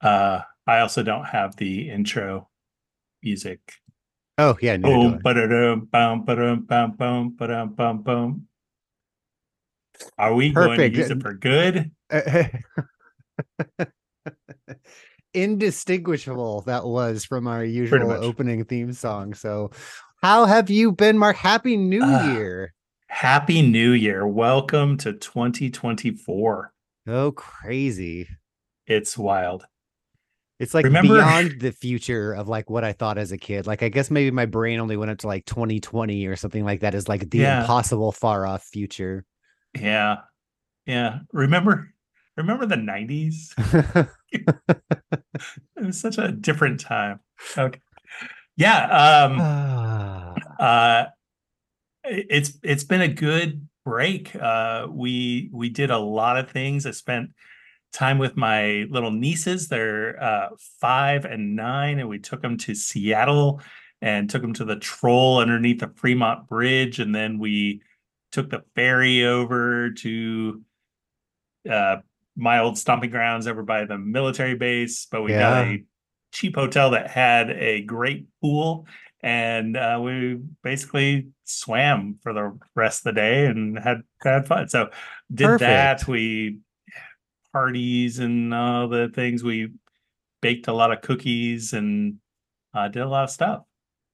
Uh, I also don't have the intro music. Oh yeah, Boom, ba-da-dum, bum, ba-dum, bum, bum, ba-dum, bum, bum. Are we going to use it for good? Indistinguishable that was from our usual opening theme song. So, how have you been, Mark? Happy New Ah. Year! Happy New Year. Welcome to 2024. Oh, crazy! It's wild. It's like Remember- beyond the future of like what I thought as a kid. Like I guess maybe my brain only went up to like 2020 or something like that. Is like the Yeah. impossible far off future. Yeah. Yeah. Remember remember the 90s? It was such a different time. Okay. Yeah, um uh it- it's it's been a good break. Uh we we did a lot of things. I spent time with my little nieces. They're uh 5 and 9 and we took them to Seattle and took them to the troll underneath the Fremont Bridge and then we took the ferry over to uh my old stomping grounds over by the military base, but we got a cheap hotel that had a great pool and uh, we basically swam for the rest of the day and had had fun. So did that. We parties and all the things. We baked a lot of cookies and uh, did a lot of stuff.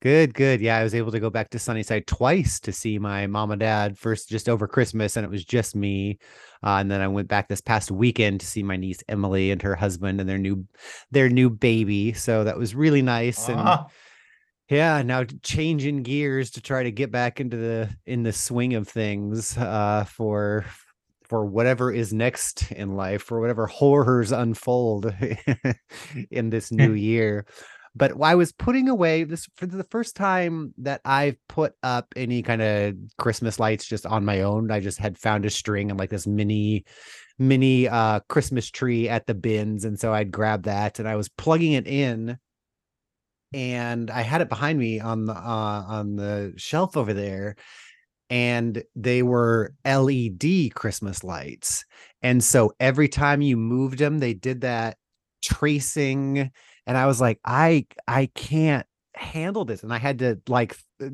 Good, good. Yeah, I was able to go back to Sunnyside twice to see my mom and dad. First, just over Christmas, and it was just me. Uh, and then I went back this past weekend to see my niece Emily and her husband and their new, their new baby. So that was really nice. And Ah, yeah, now changing gears to try to get back into the in the swing of things uh, for for whatever is next in life, for whatever horrors unfold in this new year. But I was putting away this for the first time that I've put up any kind of Christmas lights just on my own. I just had found a string and like this mini mini uh Christmas tree at the bins. And so I'd grab that and I was plugging it in and I had it behind me on the uh, on the shelf over there, and they were LED Christmas lights. And so every time you moved them, they did that tracing, and I was like, I I can't handle this, and I had to like uh,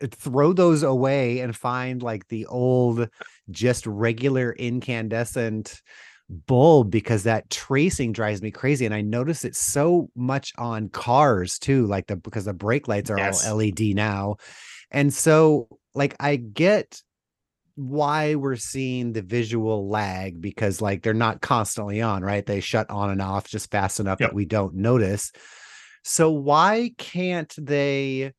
th- throw those away and find like the old, just regular incandescent bulb because that tracing drives me crazy and i notice it so much on cars too like the because the brake lights are Yes. all led now and so like i get why we're seeing the visual lag because like they're not constantly on right they shut on and off just fast enough Yep. that we don't notice so why can't they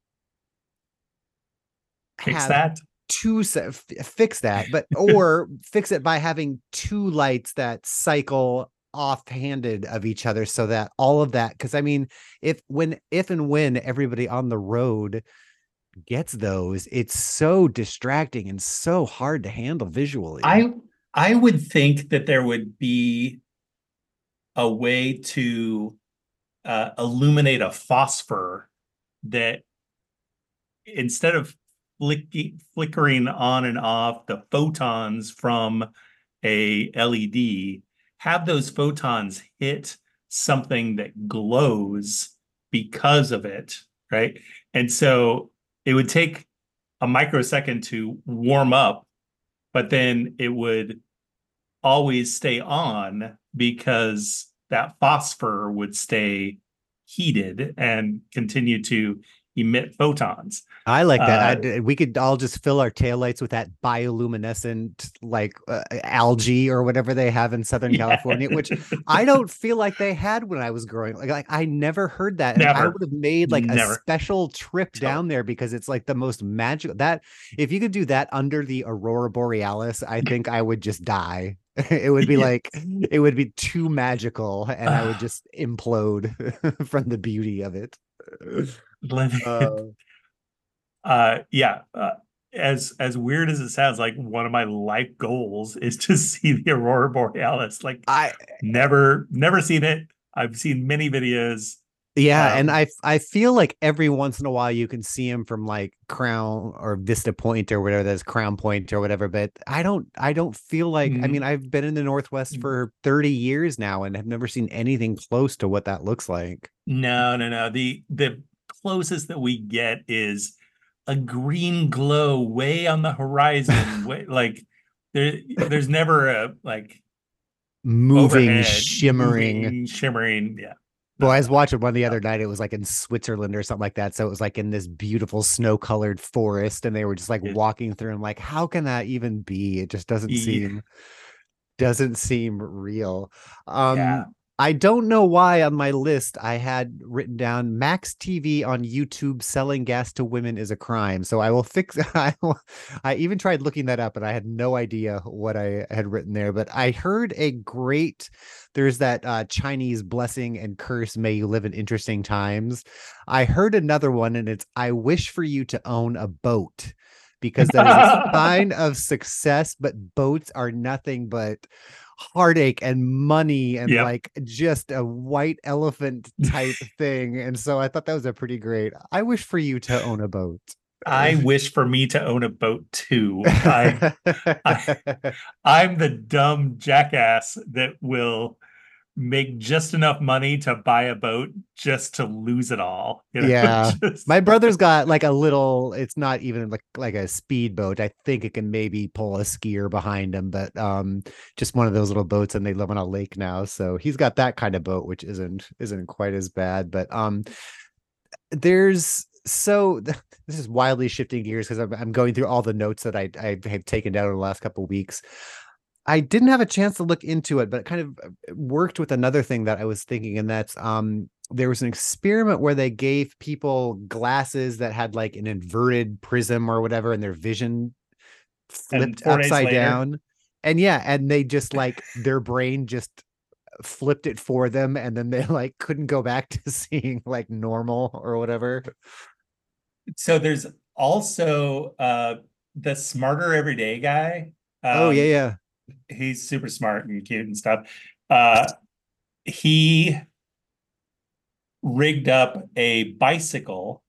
fix have that. two se- fix that but or fix it by having two lights that cycle offhanded of each other so that all of that because i mean if when if and when everybody on the road gets those it's so distracting and so hard to handle visually I I would think that there would be a way to uh, illuminate a phosphor that instead of flicking, flickering on and off the photons from a LED, have those photons hit something that glows because of it, right? And so it would take a microsecond to warm up, but then it would always stay on because that phosphor would stay heated and continue to emit photons. i like that uh, I'd- we could all just fill our taillights with that bioluminescent like uh, algae or whatever they have in southern california which I don't feel like they had when I was growing. Like, like I never heard that. And I would have made like Never. a special trip down there because it's like the most magical. That if you could do that under the aurora borealis, I think I would just die. it would be Yes. like it would be too magical, and I would just implode from the beauty of it. Uh, uh yeah uh, as as weird as it sounds like one of my life goals is to see the aurora borealis like I never never seen it i've seen many videos Yeah, and I I feel like every once in a while you can see him from like Crown or Vista Point or whatever that is Crown Point or whatever, but I don't I don't feel like I Mhm. mean I've been in the Northwest Mm. for 30 years now and have never seen anything close to what that looks like. No, no, no. The the closest that we get is a green glow way on the horizon. way, like there, there's never a like Moving, overhead, shimmering. moving, shimmering. Yeah. Well, I was watching one the other night. It was like in Switzerland or something like that. So it was like in this beautiful snow-colored forest, and they were just like Yeah. walking through. And like, how can that even be? It just doesn't Yeah. seem doesn't seem real. Um Yeah. I don't know why on my list I had written down Max TV on YouTube selling gas to women is a crime. So I will fix I will, I even tried looking that up and I had no idea what I had written there, but I heard a great there's that uh, Chinese blessing and curse may you live in interesting times. I heard another one and it's I wish for you to own a boat because that is a sign of success, but boats are nothing but heartache and money and Yep. like just a white elephant type thing. And so I thought that was a pretty great. I wish for you to own a boat. I wish for me to own a boat too. I, I'm the dumb jackass that will make just enough money to buy a boat just to lose it all. you know, Yeah. just- My brother's got like a little. It's not even like like a speedboat. I think it can maybe pull a skier behind him, but um, just one of those little boats, and they live on a lake now. So he's got that kind of boat, which isn't isn't quite as bad. But um, there's so this is wildly shifting gears because I'm, I'm going through all the notes that I I have taken down in the last couple of weeks. I didn't have a chance to look into it, but it kind of uh, worked with another thing that I was thinking, and that's um there was an experiment where they gave people glasses that had like an inverted prism or whatever, and their vision flipped upside down. And yeah, and they just like their brain just flipped it for them, and then they like couldn't go back to seeing like normal or whatever. so there's also uh the smarter everyday guy. oh yeah, Um, yeah. He's super smart and cute and stuff. Uh, he rigged up a bicycle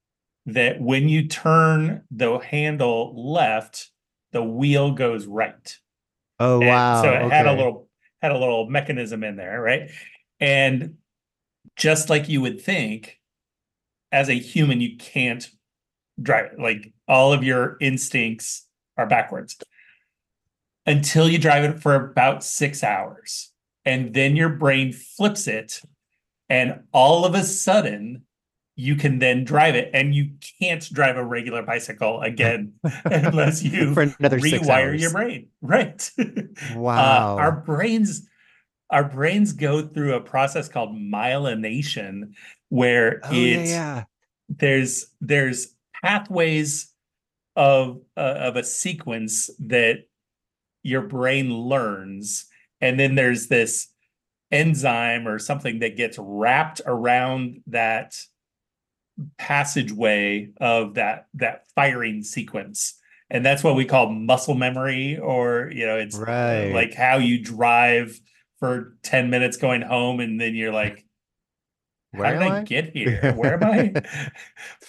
that when you turn the handle left, the wheel goes right. Oh And wow. So it had a little had a little mechanism in there, right? And just like you would think, as a human, you can't drive it. Like all of your instincts are backwards until you drive it for about six hours. And then your brain flips it. And all of a sudden, you can then drive it. And you can't drive a regular bicycle again unless you for another rewire your brain. Right. Wow. Uh, our brains our brains go through a process called myelination where oh yeah, it yeah. there's there's pathways of uh, of a sequence that your brain learns and then there's this enzyme or something that gets wrapped around that passageway of that that firing sequence and that's what we call muscle memory or you know it's Right. like how you drive for 10 minutes going home and then you're like how Where did I I? get here? Where am I?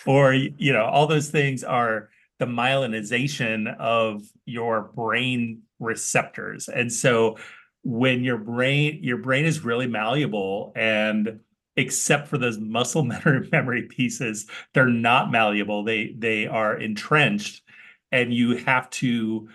or you know, all those things are the myelinization of your brain receptors. And so when your brain your brain is really malleable and except for those muscle memory memory pieces, they're not malleable. They they are entrenched and you have to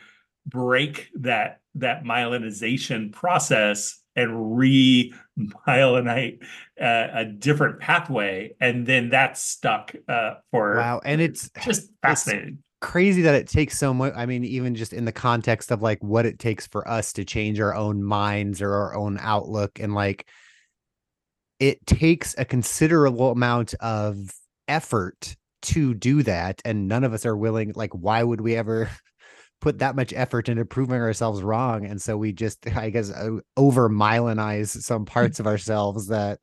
break that that myelinization process and re-myelinate uh, a different pathway, and then that's stuck uh, for Wow. And it's just fascinating. Crazy that it takes so much. I mean, even just in the context of like what it takes for us to change our own minds or our own outlook, and like it takes a considerable amount of effort to do that. And none of us are willing, like, why would we ever put that much effort into proving ourselves wrong? And so we just, I guess, over myelinize some parts of ourselves that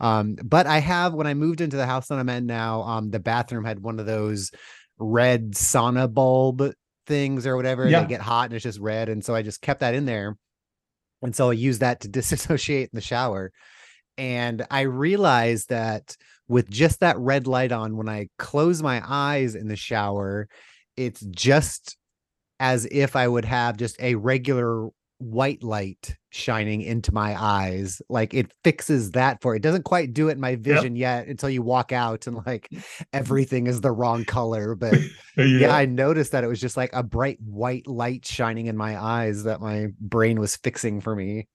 um but i have when i moved into the house that i'm in now um the bathroom had one of those red sauna bulb things or whatever Yeah. they get hot and it's just red and so i just kept that in there and so i use that to disassociate in the shower and I realized that with just that red light on, when I close my eyes in the shower, it's just as if I would have just a regular white light shining into my eyes. Like it fixes that for it doesn't quite do it in my vision yet until you walk out and like everything is the wrong color. But yeah. I noticed that it was just like a bright white light shining in my eyes that my brain was fixing for me.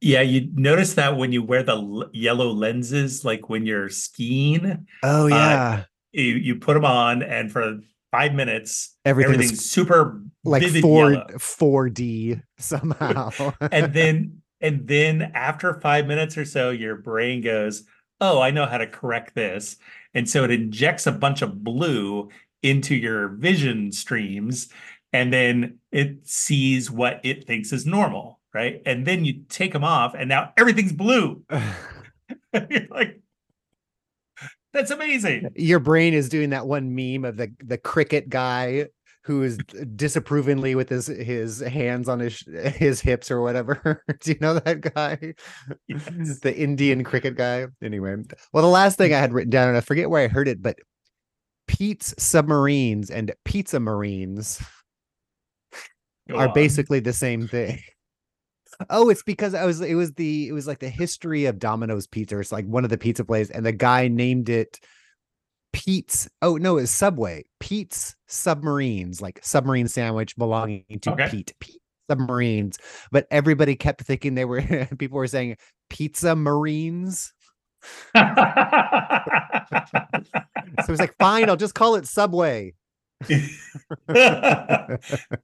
Yeah, you notice that when you wear the l- yellow lenses, like when you're skiing. Oh uh, yeah. you you put them on, and for five minutes, Everything's everything's super like four four D somehow. and then and then after five minutes or so, your brain goes, "Oh, I know how to correct this," and so it injects a bunch of blue into your vision streams, and then it sees what it thinks is normal, right? And then you take them off, and now everything's blue. You're like, that's amazing. Your brain is doing that one meme of the the cricket guy who is disapprovingly with his his hands on his his hips or whatever. Do you know that guy? Yes. The Indian cricket guy. Anyway, well, the last thing I had written down, and I forget where I heard it, but Pete's submarines and pizza marines Go are on. basically the same thing. Oh, it's because I was it was the it was like the history of Domino's Pizza. It's like one of the pizza places, and the guy named it Pete's. Oh no, it's Subway. Pete's Submarines, like submarine sandwich belonging to Okay. Pete. Pete Submarines. But everybody kept thinking they were people were saying pizza marines. So it's like, fine, I'll just call it Subway.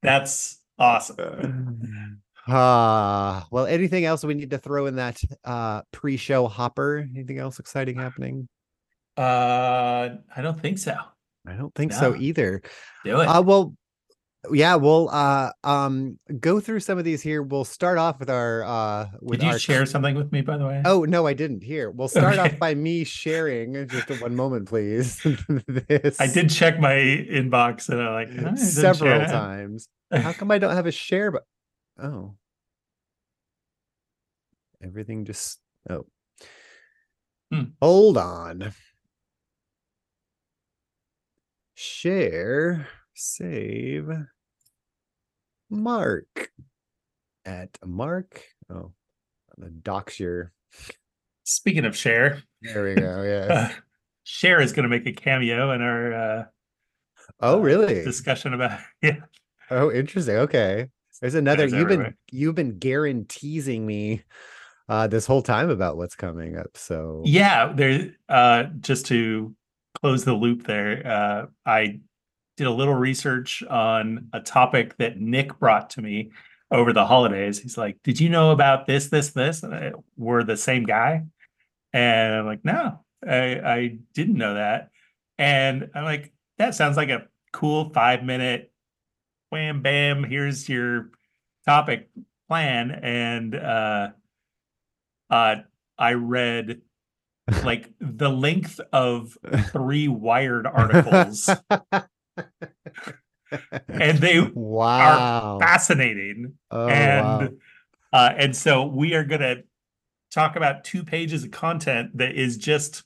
That's awesome. Ah, well, anything else we need to throw in that uh pre-show hopper? Anything else exciting happening? Uh, I don't think so. I don't think so either. Do it. Uh well, yeah, we'll uh um go through some of these here. We'll start off with our uh with Did you our share something with me, by the way? Oh no, I didn't. Here, we'll start Okay. off by me sharing. Just one moment, please. this I did check my inbox and I'm like, "Oh, I several times. How come I don't have a share? But oh, everything just oh. Hmm. Hold on. Share, save, Mark at Mark. Oh, the docs your. Speaking of share, There we go. Yeah. uh, Cher is going to make a cameo in our uh, Oh, uh, really? discussion about yeah. Oh, interesting. Okay. There's another you've been everywhere. you've been guaranteeing me uh this whole time about what's coming up. So Yeah, there uh just to close the loop there, uh I did a little research on a topic that Nick brought to me over the holidays. He's like, "Did you know about this, this, this?" And I, we're the same guy. And I'm like, "No, I I didn't know that." And I'm like, "That sounds like a cool 5-minute wham bam, here's your topic plan." And uh uh I read like the length of three wired articles and they wow. fascinating Oh, and wow. uh and so we are gonna talk about two pages of content that is just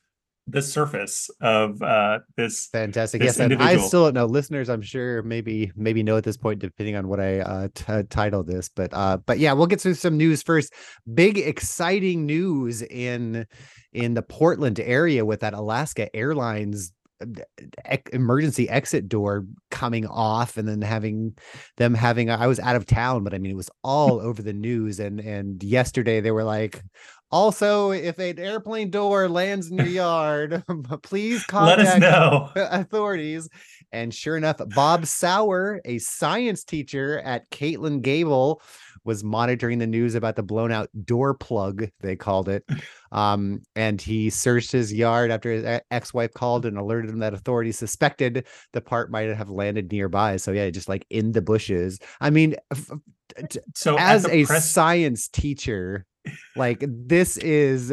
the surface of uh this Fantastic. this Yes, and I still don't know. Listeners, I'm sure maybe maybe know at this point, depending on what I uh t- title this. But uh, but yeah, we'll get to some news first. Big exciting news in in the Portland area with that Alaska Airlines uh, emergency exit door coming off and then having them having I was out of town but I mean it was all over the news and and yesterday they were like also if an airplane door lands in your yard please contact authorities. And sure enough, Bob Sauer, a science teacher at Catlin Gabel, was monitoring the news about the blown out door plug, they called it. Um, and he searched his yard after his e- ex-wife called and alerted him that authorities suspected the part might have landed nearby. So yeah, just like in the bushes. I mean, so as a press science teacher, like this is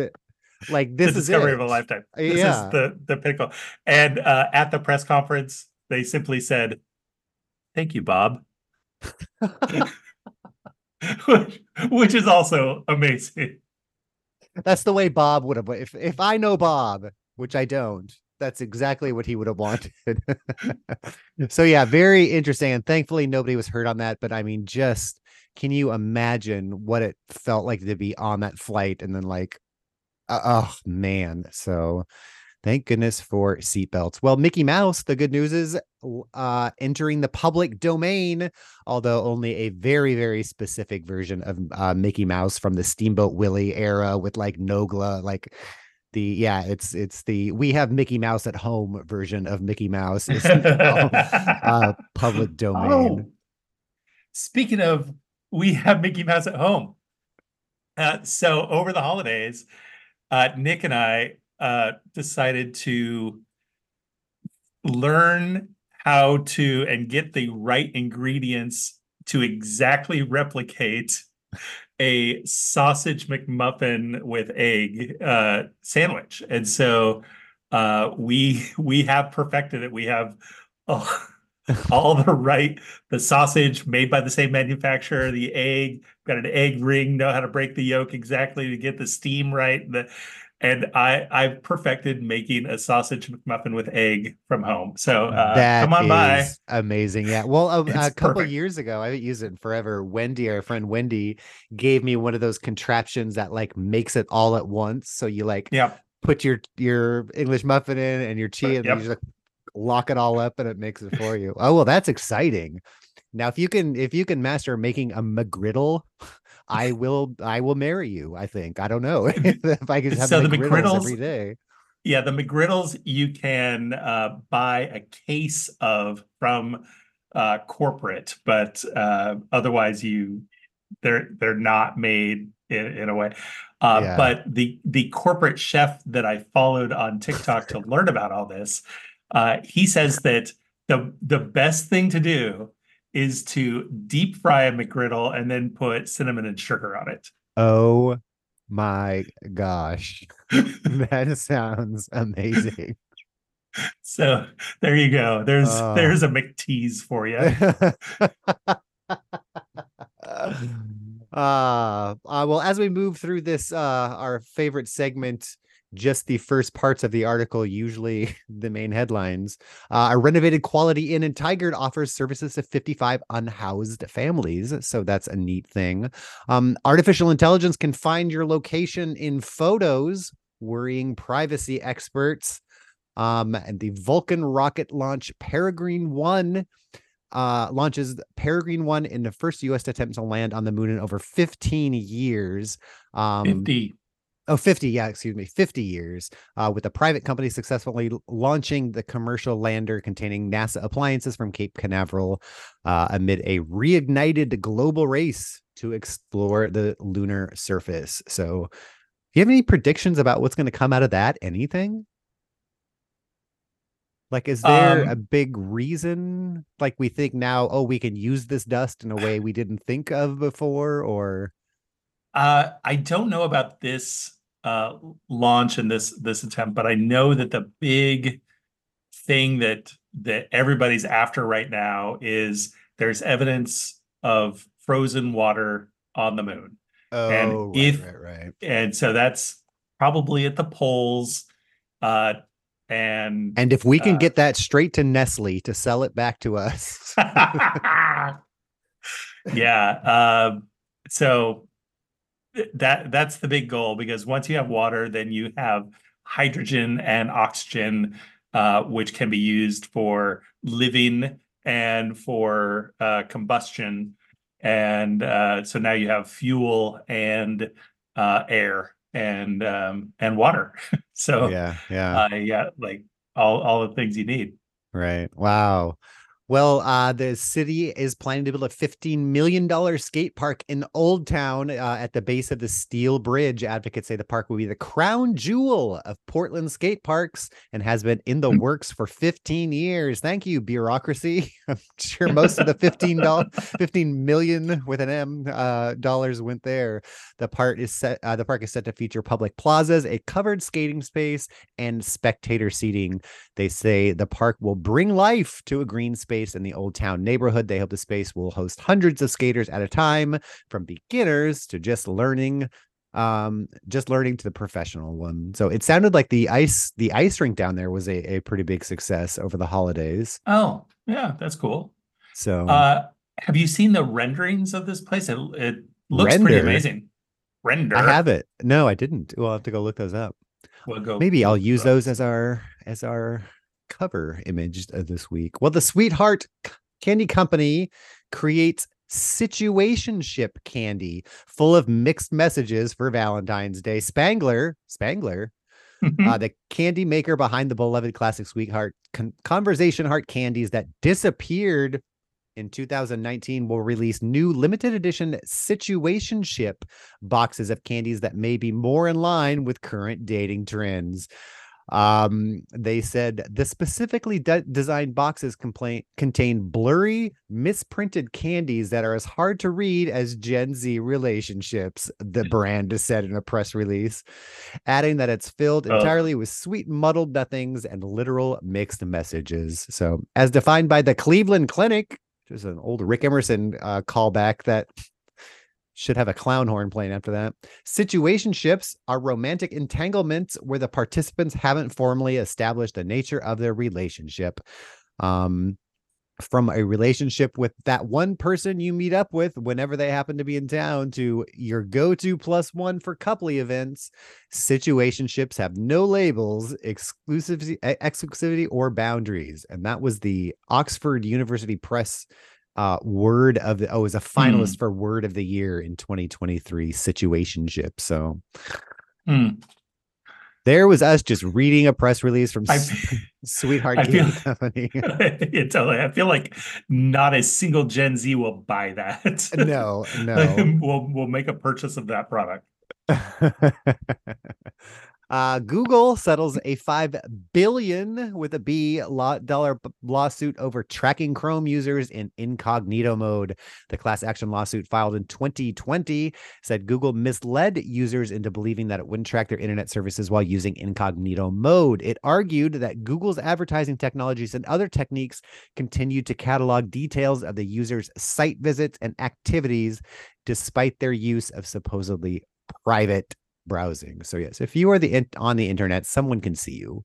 like the this is discovery of a lifetime this Yeah. is the the pinnacle and uh at the press conference they simply said thank you bob which, which is also amazing That's the way Bob would have. If if I know Bob, which I don't, that's exactly what he would have wanted. so yeah, very interesting. And thankfully nobody was hurt on that. But I mean, just can you imagine what it felt like to be on that flight and then like oh man. So thank goodness for seatbelts. Well, Mickey Mouse, the good news is uh entering the public domain, although only a very, very specific version of uh, Mickey Mouse from the Steamboat Willie era with like Nogla, like the yeah, it's it's the we have Mickey Mouse at home version of Mickey Mouse is uh, public domain. Oh, speaking of, we have Mickey Mouse at home. Uh, so over the holidays, uh, Nick and I uh, decided to learn how to and get the right ingredients to exactly replicate a sausage McMuffin with egg uh, sandwich. And so uh, we we have perfected it. We have oh, all the right the sausage made by the same manufacturer, the egg, got an egg ring, know how to break the yolk exactly to get the steam right. The and I I've perfected making a sausage McMuffin with egg from home. So uh, come on by. Amazing, yeah. Well, a, a couple years ago, I haven't used it in forever. Wendy, our friend Wendy, gave me one of those contraptions that like makes it all at once. So you like yeah put your your English muffin in and your cheese, and yep. you just like, lock it all up, and it makes it for you. Oh well, that's exciting. Now, if you can if you can master making a McGriddle I will I will marry you. I think I don't know if I can have so McGriddles, the McGriddles every day. Yeah, the McGriddles you can uh, buy a case of from uh, corporate, but uh, otherwise you they're they're not made in, in a way. Uh, yeah. But the the corporate chef that I followed on TikTok to learn about all this, uh, he says that the the best thing to do is to deep fry a McGriddle and then put cinnamon and sugar on it. Oh my gosh. that sounds amazing. So there you go. There's uh, there's a McTease for you. uh, uh well as we move through this uh our favorite segment just the first parts of the article, usually the main headlines. Uh, a renovated Quality Inn in Tigard offers services to 55 unhoused families. So that's a neat thing. Um, artificial intelligence can find your location in photos, worrying privacy experts. Um, and the Vulcan rocket launch Peregrine 1 uh, launches Peregrine 1 in the first U.S. attempt to land on the moon in over 15 years. Um, 50 oh 50 yeah excuse me 50 years uh, with a private company successfully launching the commercial lander containing nasa appliances from cape canaveral uh, amid a reignited global race to explore the lunar surface. So do you have any predictions about what's going to come out of that? Anything? Like is there um, a big reason? Like we think now oh we can use this dust in a way we didn't think of before or uh, I don't know about this uh, launch and this this attempt, but I know that the big thing that that everybody's after right now is there's evidence of frozen water on the moon. Oh, and right, if, right, right. And so that's probably at the poles. Uh, and and if we can uh, get that straight to Nestle to sell it back to us. yeah. Uh, so that that's the big goal because once you have water, then you have hydrogen and oxygen, uh, which can be used for living and for uh, combustion. And uh, so now you have fuel and uh, air and um, and water. so yeah, yeah, uh, yeah, like all all the things you need. Right. Wow. Well, uh, the city is planning to build a $15 million skate park in Old Town uh, at the base of the Steel Bridge. Advocates say the park will be the crown jewel of Portland skate parks and has been in the works for 15 years. Thank you, bureaucracy. I'm sure most of the $15, 15 million with an M uh, dollars went there. The park is set. Uh, the park is set to feature public plazas, a covered skating space, and spectator seating. They say the park will bring life to a green space space in the Old Town neighborhood. They hope the space will host hundreds of skaters at a time, from beginners to just learning Um, just learning to the professional one. So it sounded like the ice the ice rink down there was a, a pretty big success over the holidays. Oh, yeah, that's cool. So Uh, have you seen the renderings of this place? It, it looks pretty amazing. Render. I have it. No, I didn't. We'll have to go look those up. We'll go. Maybe I'll use those as our as our cover image of this week. Well, the Sweetheart Candy Company creates situationship candy full of mixed messages for Valentine's Day. Spangler, Spangler, Hmm. uh, the candy maker behind the beloved classic Sweetheart con- Conversation Heart candies that disappeared in 2019 will release new limited edition situationship boxes of candies that may be more in line with current dating trends. Um, they said the specifically de- designed boxes complain contain blurry, misprinted candies that are as hard to read as Gen Z relationships, the brand has said in a press release, adding that it's filled Oh. entirely with sweet muddled nothings and literal mixed messages. So, as defined by the Cleveland Clinic, which is an old Rick Emerson uh, callback that should have a clown horn playing after that. Situationships are romantic entanglements where the participants haven't formally established the nature of their relationship. Um, from a relationship with that one person you meet up with whenever they happen to be in town to your go-to plus one for couple events situationships have no labels exclusivity exclusivity or boundaries and that was the oxford university press uh word of the oh it was a finalist for word of the year in 2023 situationship so Hmm. there was us just reading a press release from I, sweetheart I feel- company it's totally, I feel like not a single Gen Z will buy that. no no we'll we'll make a purchase of that product. Uh, Google settles a five billion with a B dollar lawsuit over tracking Chrome users in incognito mode. The class action lawsuit filed in 2020 said Google misled users into believing that it wouldn't track their internet services while using incognito mode. It argued that Google's advertising technologies and other techniques continued to catalog details of the user's site visits and activities despite their use of supposedly private browsing. So yes, if you are the in- on the internet, someone can see you.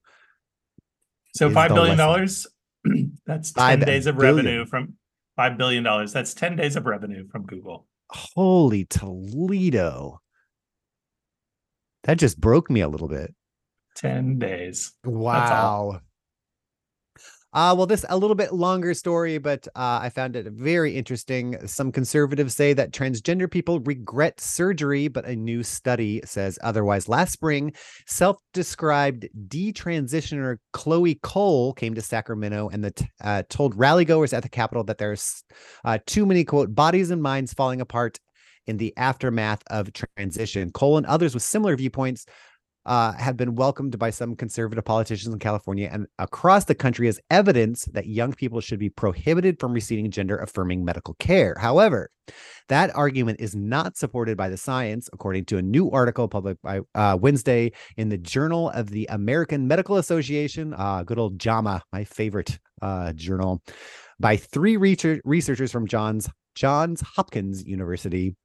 So Is five the billion lesson. dollars. That's Five ten days of billion. revenue from five billion dollars. That's ten days of revenue from Google. Holy Toledo. That just broke me a little bit. Ten days. Wow. Uh, well, this a little bit longer story, but uh, I found it very interesting. Some conservatives say that transgender people regret surgery, but a new study says otherwise. Last spring, self-described detransitioner Chloe Cole came to Sacramento and the uh, told rallygoers at the Capitol that there's uh, too many quote bodies and minds falling apart in the aftermath of transition. Cole and others with similar viewpoints uh, have been welcomed by some conservative politicians in California and across the country as evidence that young people should be prohibited from receiving gender affirming medical care. However, that argument is not supported by the science, according to a new article published by uh, Wednesday in the Journal of the American Medical Association. Uh, good old JAMA, my favorite uh, journal, by three research- researchers from Johns Johns Hopkins University.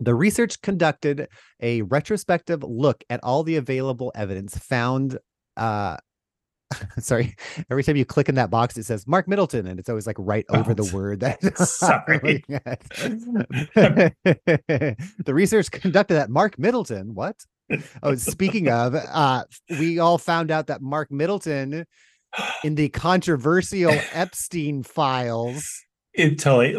The research conducted a retrospective look at all the available evidence found uh sorry every time you click in that box it says mark middleton and it's always like right over the Oh, word that sorry. the research conducted at mark middleton what oh speaking of uh we all found out that mark middleton in the controversial epstein files It totally.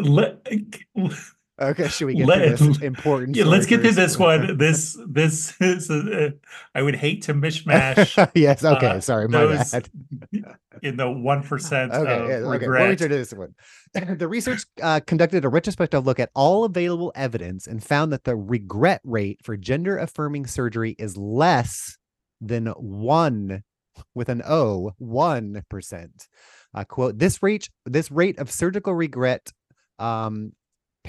Okay should we get Let- to this important yeah, let's get to this one. This this is. Uh, I would hate to mishmash yes okay uh, sorry my bad in the one percent okay, of yeah, okay. We'll return to this one. the research uh, conducted a retrospective look at all available evidence and found that the regret rate for gender affirming surgery is less than one with an O, one percent. Uh, quote: This rate, this rate of surgical regret um,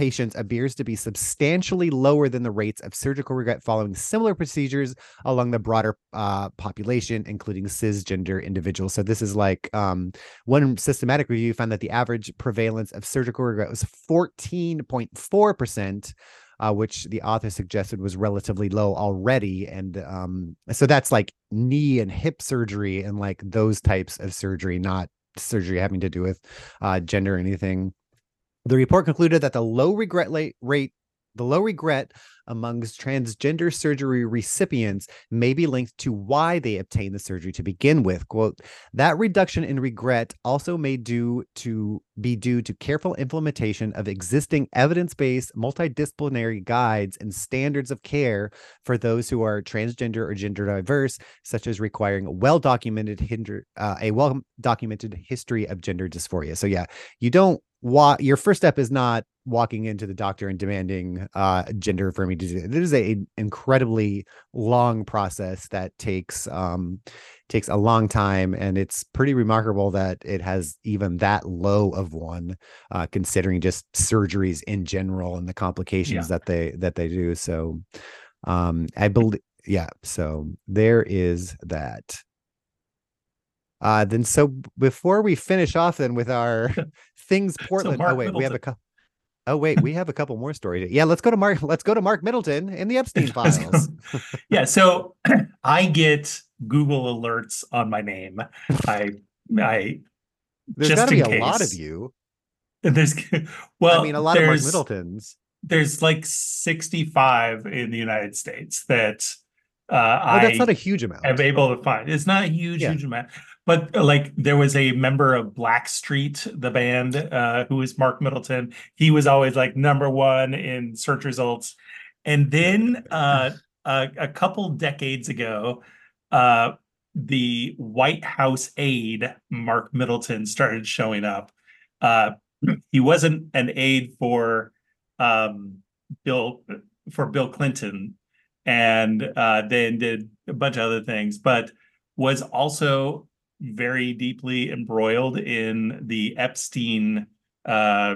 patients appears to be substantially lower than the rates of surgical regret following similar procedures along the broader uh, population, including cisgender individuals. So this is like um, one systematic review found that the average prevalence of surgical regret was 14.4%. uh, which the author suggested was relatively low already. And um, so that's like knee and hip surgery and like those types of surgery, not surgery having to do with uh, gender or anything. The report concluded that the low regret rate the low regret amongst transgender surgery recipients may be linked to why they obtained the surgery to begin with. Quote, that reduction in regret also may due to be due to careful implementation of existing evidence-based multidisciplinary guides and standards of care for those who are transgender or gender diverse, such as requiring well-documented hinder, uh, a well-documented history of gender dysphoria. So yeah, you don't what your first step is not walking into the doctor and demanding uh, gender affirming disease. It is a an incredibly long process that takes um, takes a long time, and it's pretty remarkable that it has even that low of one, uh, considering just surgeries in general and the complications yeah. that they that they do. So, um, I believe, yeah. So there is that. Uh, then so before we finish off then with our things Portland. So oh wait, Middleton. we have a couple. Oh wait, we have a couple more stories. Yeah, let's go to Mark. Let's go to Mark Middleton in the Epstein files. yeah, so I get Google alerts on my name. I I there's got to be a case. lot of you. There's well, I mean, a lot of Mark Middletons. There's like 65 in the United States that uh, oh, that's I not a huge amount. I'm able to find. It's not a huge, yeah. huge amount. But uh, like there was a member of Blackstreet, the band, uh, who was Mark Middleton. He was always like number one in search results. And then uh, a, a couple decades ago, uh, the White House aide, Mark Middleton, started showing up. Uh, he wasn't an aide for um, Bill for Bill Clinton, and uh, then did a bunch of other things, but was also very deeply embroiled in the Epstein uh,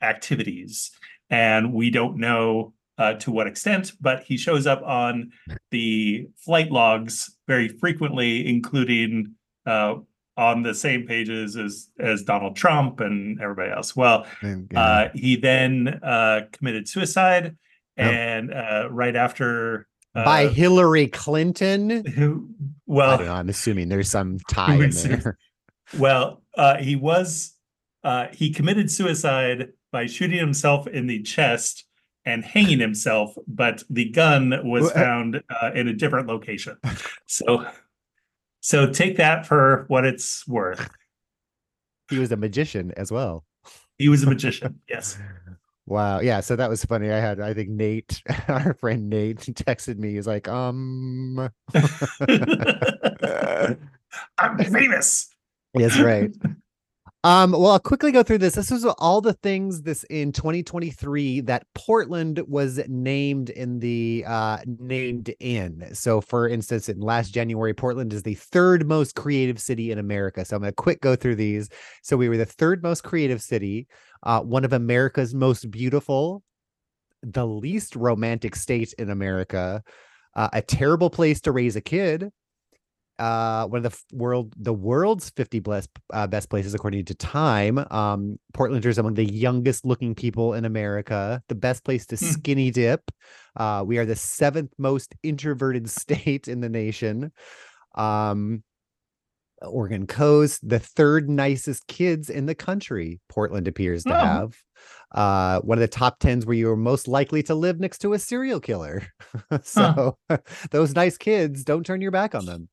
activities. And we don't know uh, to what extent, but he shows up on the flight logs very frequently, including uh, on the same pages as as Donald Trump and everybody else. Well, uh, he then uh, committed suicide, and uh, right after by uh, Hillary Clinton. Who? Well, I'm assuming there's some tie in there. Well, uh, he was uh, he committed suicide by shooting himself in the chest and hanging himself, but the gun was uh, found uh, in a different location. So, so take that for what it's worth. He was a magician as well. He was a magician. Yes. Wow. Yeah. So that was funny. I had, I think Nate, our friend Nate, texted me. He's like, um, I'm famous. Yes, right. Um, well, I'll quickly go through this. This is all the things this in 2023 that Portland was named in the uh named in. So for instance, in last January, Portland is the third most creative city in America. So I'm gonna quick go through these. So we were the third most creative city, uh, one of America's most beautiful, the least romantic state in America, uh, a terrible place to raise a kid, uh, one of the world the world's 50 best uh, best places according to time um portlanders among the youngest looking people in america the best place to hmm. skinny dip uh we are the seventh most introverted state in the nation um oregon coast the third nicest kids in the country portland appears to oh. have uh one of the top 10s where you are most likely to live next to a serial killer so huh. those nice kids don't turn your back on them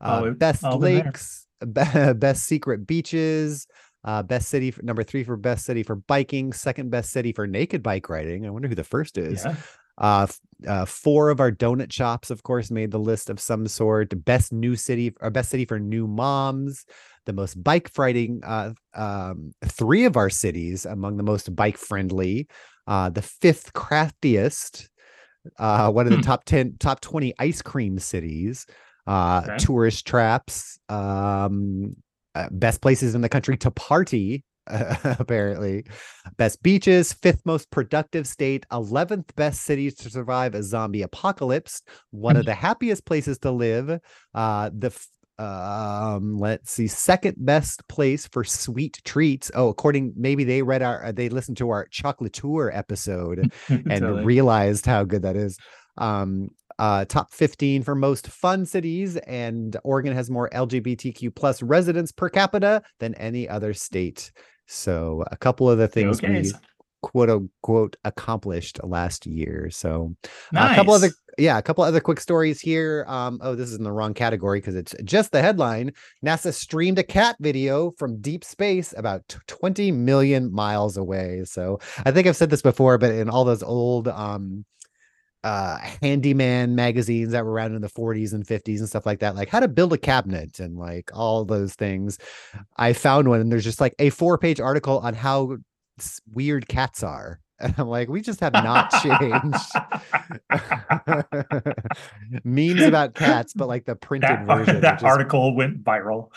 uh, best lakes, best secret beaches, uh, best city for, number three for best city for biking, second best city for naked bike riding. I wonder who the first is. Yeah. Uh, uh, four of our donut shops, of course, made the list of some sort. Best new city, or best city for new moms. The most bike riding. Uh, um, three of our cities among the most bike friendly. Uh, the fifth craftiest. Uh, one of the hmm. top ten, top twenty ice cream cities uh, okay. tourist traps, um, uh, best places in the country to party. Uh, apparently, best beaches, fifth most productive state, 11th best cities to survive a zombie apocalypse, one of the happiest places to live, uh, the um let's see second best place for sweet treats oh according maybe they read our they listened to our chocolatour episode and Totally. realized how good that is um uh top 15 for most fun cities and oregon has more lgbtq plus residents per capita than any other state so a couple of the things Okay. we quote unquote accomplished last year so Nice. a couple other yeah, a couple other quick stories here. Um, oh, this is in the wrong category because it's just the headline. NASA streamed a cat video from deep space about t- 20 million miles away. So I think I've said this before, but in all those old um uh handyman magazines that were around in the 40s and 50s and stuff like that, like how to build a cabinet and like all those things. I found one and there's just like a four-page article on how weird cats are. And I'm like, we just have not changed. Memes about cats, but like the printed that, version. that article went viral.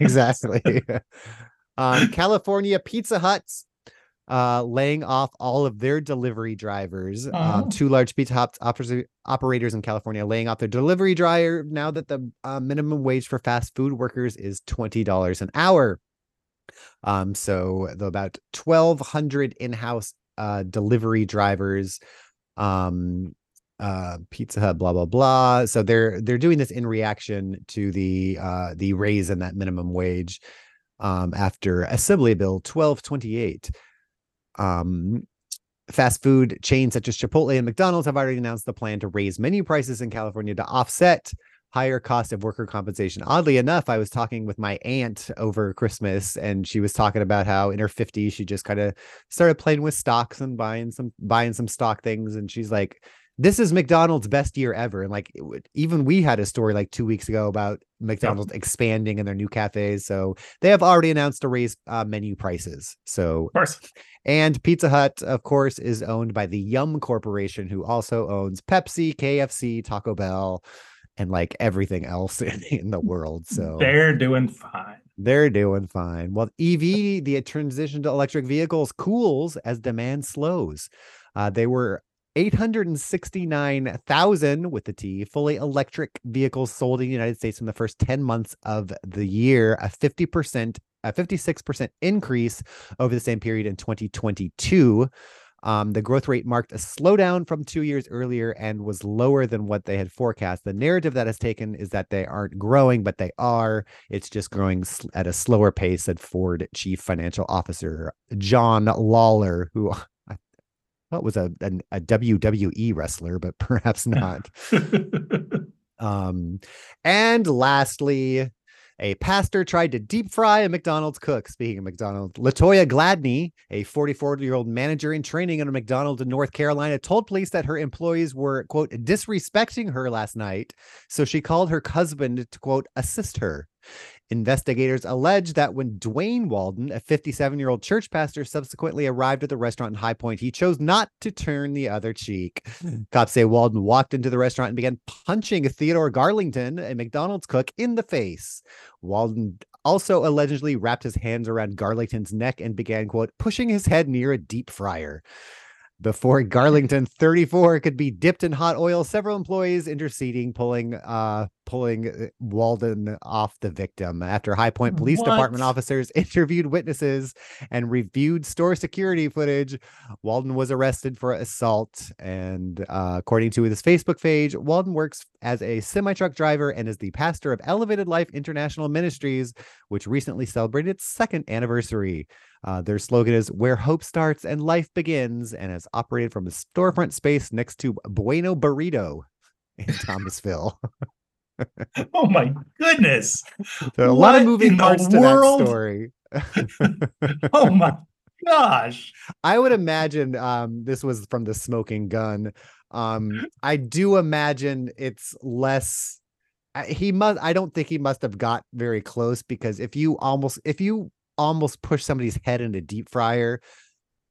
exactly. um, California Pizza Huts uh, laying off all of their delivery drivers. Oh. Um, two large Pizza Hut oper- operators in California laying off their delivery driver now that the uh, minimum wage for fast food workers is twenty dollars an hour. Um, so the about twelve hundred in-house uh, delivery drivers um uh pizza hut blah blah blah so they're they're doing this in reaction to the uh the raise in that minimum wage um after assembly bill 1228 um fast food chains such as chipotle and mcdonald's have already announced the plan to raise menu prices in california to offset higher cost of worker compensation. Oddly enough i was talking with my aunt over christmas and she was talking about how in her 50s she just kind of started playing with stocks and buying some buying some stock things and she's like this is McDonald's best year ever and like would, even we had a story like 2 weeks ago about McDonald's expanding in their new cafes so they have already announced to raise uh, menu prices so Of course. and Pizza Hut of course is owned by the Yum Corporation who also owns Pepsi, KFC, Taco Bell and like everything else in, in the world so They're doing fine. they're doing fine. Well, EV, the transition to electric vehicles, cools as demand slows. Uh, they were 869,000 with the T fully electric vehicles sold in the United States in the first 10 months of the year, a 50%, a 56% increase over the same period in 2022. Um, the growth rate marked a slowdown from two years earlier and was lower than what they had forecast. The narrative that has taken is that they aren't growing, but they are. It's just growing at a slower pace, said Ford Chief Financial Officer John Lawler, who thought was a, an- a WWE wrestler, but perhaps not. Um, and lastly, a pastor tried to deep fry a McDonald's cook. Speaking of McDonald's, Latoya Gladney, a 44 year old manager in training at a McDonald's in North Carolina, told police that her employees were, quote, disrespecting her last night. So she called her husband to, quote, assist her. Investigators allege that when Dwayne Walden, a 57 year old church pastor, subsequently arrived at the restaurant in High Point, he chose not to turn the other cheek. Hmm. Cops say Walden walked into the restaurant and began punching Theodore Garlington, a McDonald's cook, in the face. Walden also allegedly wrapped his hands around Garlington's neck and began, quote, pushing his head near a deep fryer. Before Garlington 34 could be dipped in hot oil, several employees interceding, pulling uh pulling uh, Walden off the victim. After High Point Police Department officers interviewed witnesses and reviewed store security footage, Walden was arrested for assault. And uh, according to his Facebook page, Walden works as a semi truck driver and is the pastor of Elevated Life International Ministries, which recently celebrated its second anniversary. Uh, their slogan is Where Hope Starts and Life Begins, and has operated from a storefront space next to Bueno Burrito in Thomasville. oh my goodness. So a lot of What in moving parts to world? that story. Oh my gosh. I would imagine um, this was from the smoking gun. Um, I do imagine it's less. I- He must. I don't think he must have got very close because if you almost if you almost push somebody's head in a deep fryer,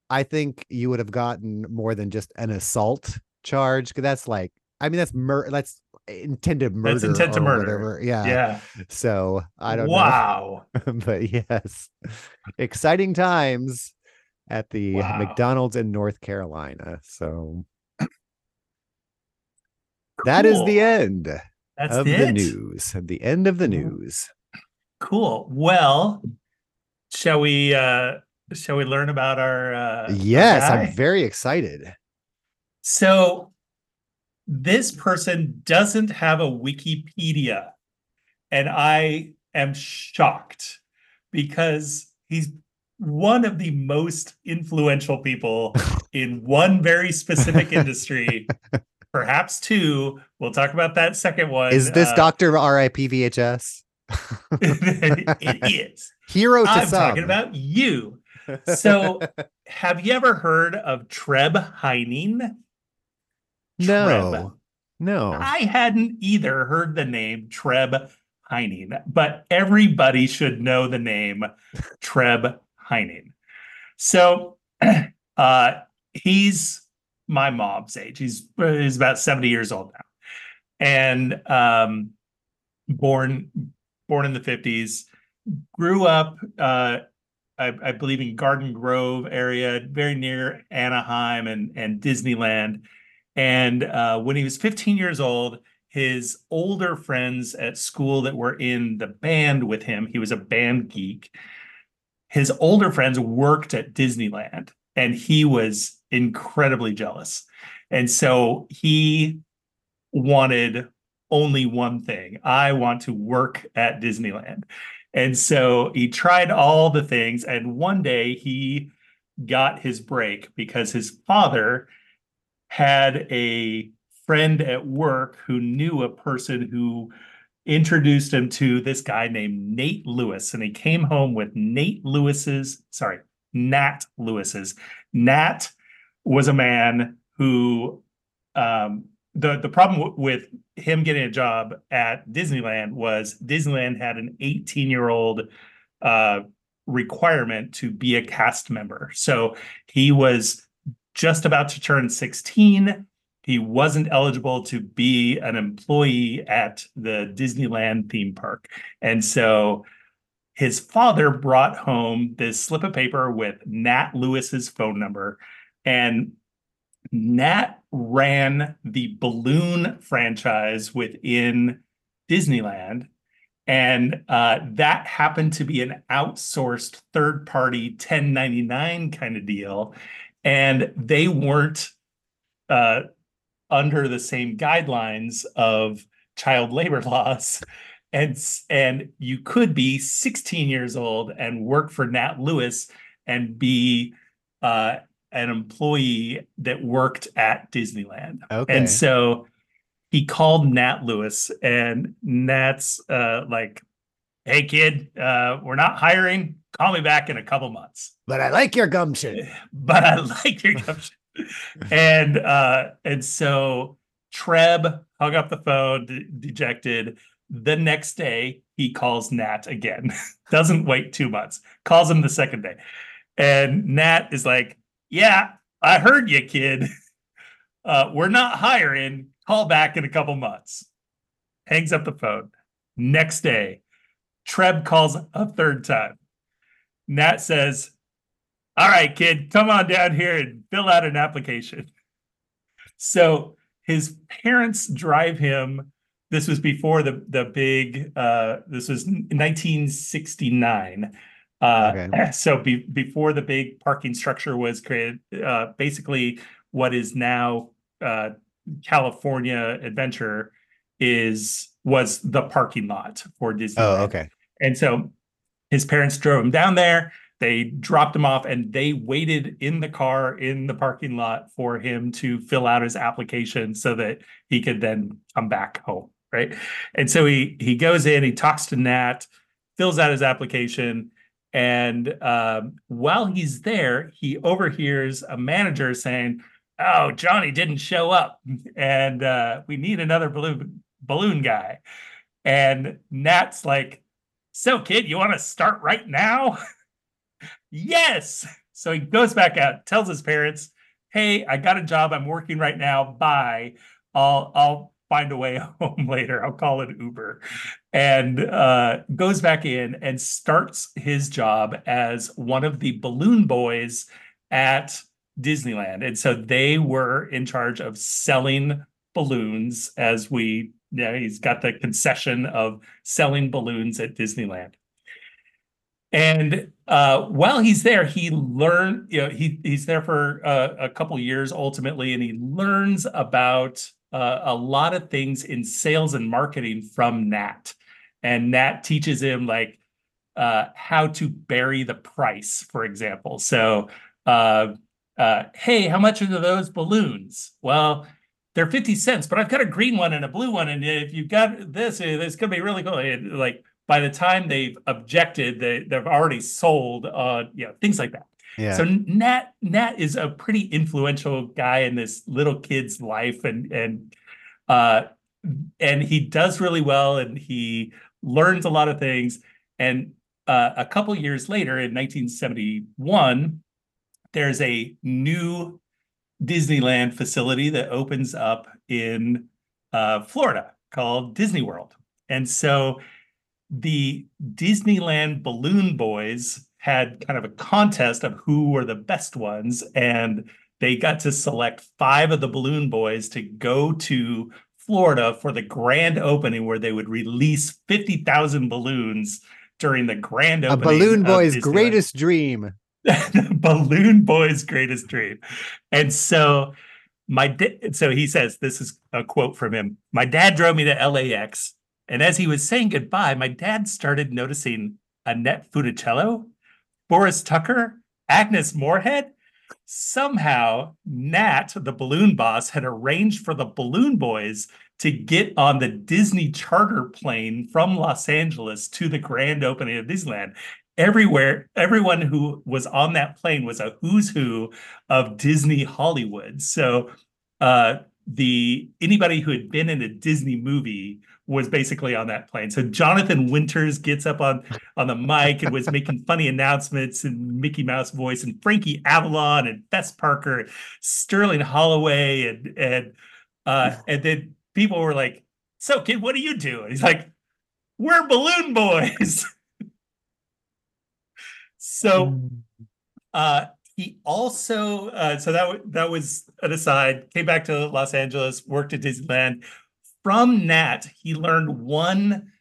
I think you would have gotten more than just an assault charge. Because that's like, I mean, that's mur. That's intended murder. That's intent to murder. whatever. Yeah. Yeah. So I don't know. wow. but yes, exciting times at the Wow. McDonald's in North Carolina. So that is the end. That's of it. the news. The end of the news. Cool. Well, shall we uh shall we learn about our uh yes, guy? I'm very excited. So this person doesn't have a Wikipedia, and I am shocked because he's one of the most influential people in one very specific industry, perhaps two. We'll talk about that second one. Is this uh, Dr. RIP VHS? it is. Hero to I'm some. talking about you. So, have you ever heard of Treb Heining? no. No. I hadn't either heard the name Treb Heining, but everybody should know the name Treb Heining. So uh he's my mom's age. He's he's about 70 years old now. And um born born in the 50s, grew up uh I, I believe in Garden Grove area, very near Anaheim and, and Disneyland. And uh, when he was 15 years old, his older friends at school that were in the band with him, he was a band geek. His older friends worked at Disneyland and he was incredibly jealous. And so he wanted only one thing I want to work at Disneyland. And so he tried all the things. And one day he got his break because his father had a friend at work who knew a person who introduced him to this guy named Nate Lewis. And he came home with Nate Lewis's, sorry, Nat Lewis's. Nat was a man who um, the the problem w- with him getting a job at Disneyland was Disneyland had an 18 year old uh, requirement to be a cast member. So he was just about to turn 16. He wasn't eligible to be an employee at the Disneyland theme park. And so his father brought home this slip of paper with Nat Lewis's phone number. And Nat ran the balloon franchise within Disneyland. And uh, that happened to be an outsourced third party 1099 kind of deal. And they weren't uh, under the same guidelines of child labor laws. And, and you could be 16 years old and work for Nat Lewis and be uh, an employee that worked at Disneyland. Okay. And so he called Nat Lewis, and Nat's uh, like, "Hey kid, uh, we're not hiring. Call me back in a couple months." but I like your gumption. But I like your gumption. and uh, and so Treb hung up the phone, de- dejected. The next day, he calls Nat again. Doesn't wait two months. Calls him the second day, and Nat is like, "Yeah, I heard you, kid. Uh, we're not hiring. Call back in a couple months." Hangs up the phone. Next day, Treb calls a third time. Nat says, All right, kid, come on down here and fill out an application. So his parents drive him. This was before the the big. Uh, this was 1969. Uh, Okay. So be, before the big parking structure was created, uh, basically what is now uh, California Adventure is was the parking lot for Disney. Oh, okay. And so his parents drove him down there. They dropped him off and they waited in the car in the parking lot for him to fill out his application so that he could then come back home. Right. And so he he goes in, he talks to Nat, fills out his application. And um, while he's there, he overhears a manager saying, Oh, Johnny didn't show up. And uh, we need another balloon balloon guy. And Nat's like, so, kid, you want to start right now? yes. So he goes back out, tells his parents, "Hey, I got a job. I'm working right now. Bye. I'll I'll find a way home later. I'll call it Uber." And uh, goes back in and starts his job as one of the balloon boys at Disneyland. And so they were in charge of selling balloons as we Yeah, he's got the concession of selling balloons at Disneyland. And uh, while he's there, he learned, you know, he he's there for uh, a couple years ultimately, and he learns about uh, a lot of things in sales and marketing from Nat. And Nat teaches him like uh, how to bury the price, for example. So, uh, uh, hey, how much are those balloons? Well, they're 50 cents, but I've got a green one and a blue one. And if you've got this, it's going to be really cool. And like by the time they've objected, they, they've already sold, uh, you know, things like that. Yeah. So Nat Nat is a pretty influential guy in this little kid's life, and and uh, and he does really well, and he learns a lot of things. And uh, a couple years later, in 1971, there's a new Disneyland facility that opens up in uh, Florida called Disney World. And so the Disneyland Balloon Boys had kind of a contest of who were the best ones. And they got to select five of the Balloon Boys to go to Florida for the grand opening where they would release 50,000 balloons during the grand opening. A balloon boy's greatest dream. the balloon boy's greatest dream. And so my da- so he says this is a quote from him. My dad drove me to LAX, and as he was saying goodbye, my dad started noticing Annette Funicello, Forrest Tucker, Agnes Moorehead. Somehow, Nat, the balloon boss, had arranged for the balloon boys to get on the Disney charter plane from Los Angeles to the grand opening of Disneyland everywhere everyone who was on that plane was a who's who of disney hollywood so uh the anybody who had been in a disney movie was basically on that plane. So jonathan winters gets up on on the mic and was making funny announcements in mickey mouse voice and frankie avalon and fess parker sterling holloway and and uh and then people were like so kid what do you do and he's like we're balloon boys. So uh he also uh so that that was an aside came back to los angeles worked at disneyland. From nat he learned one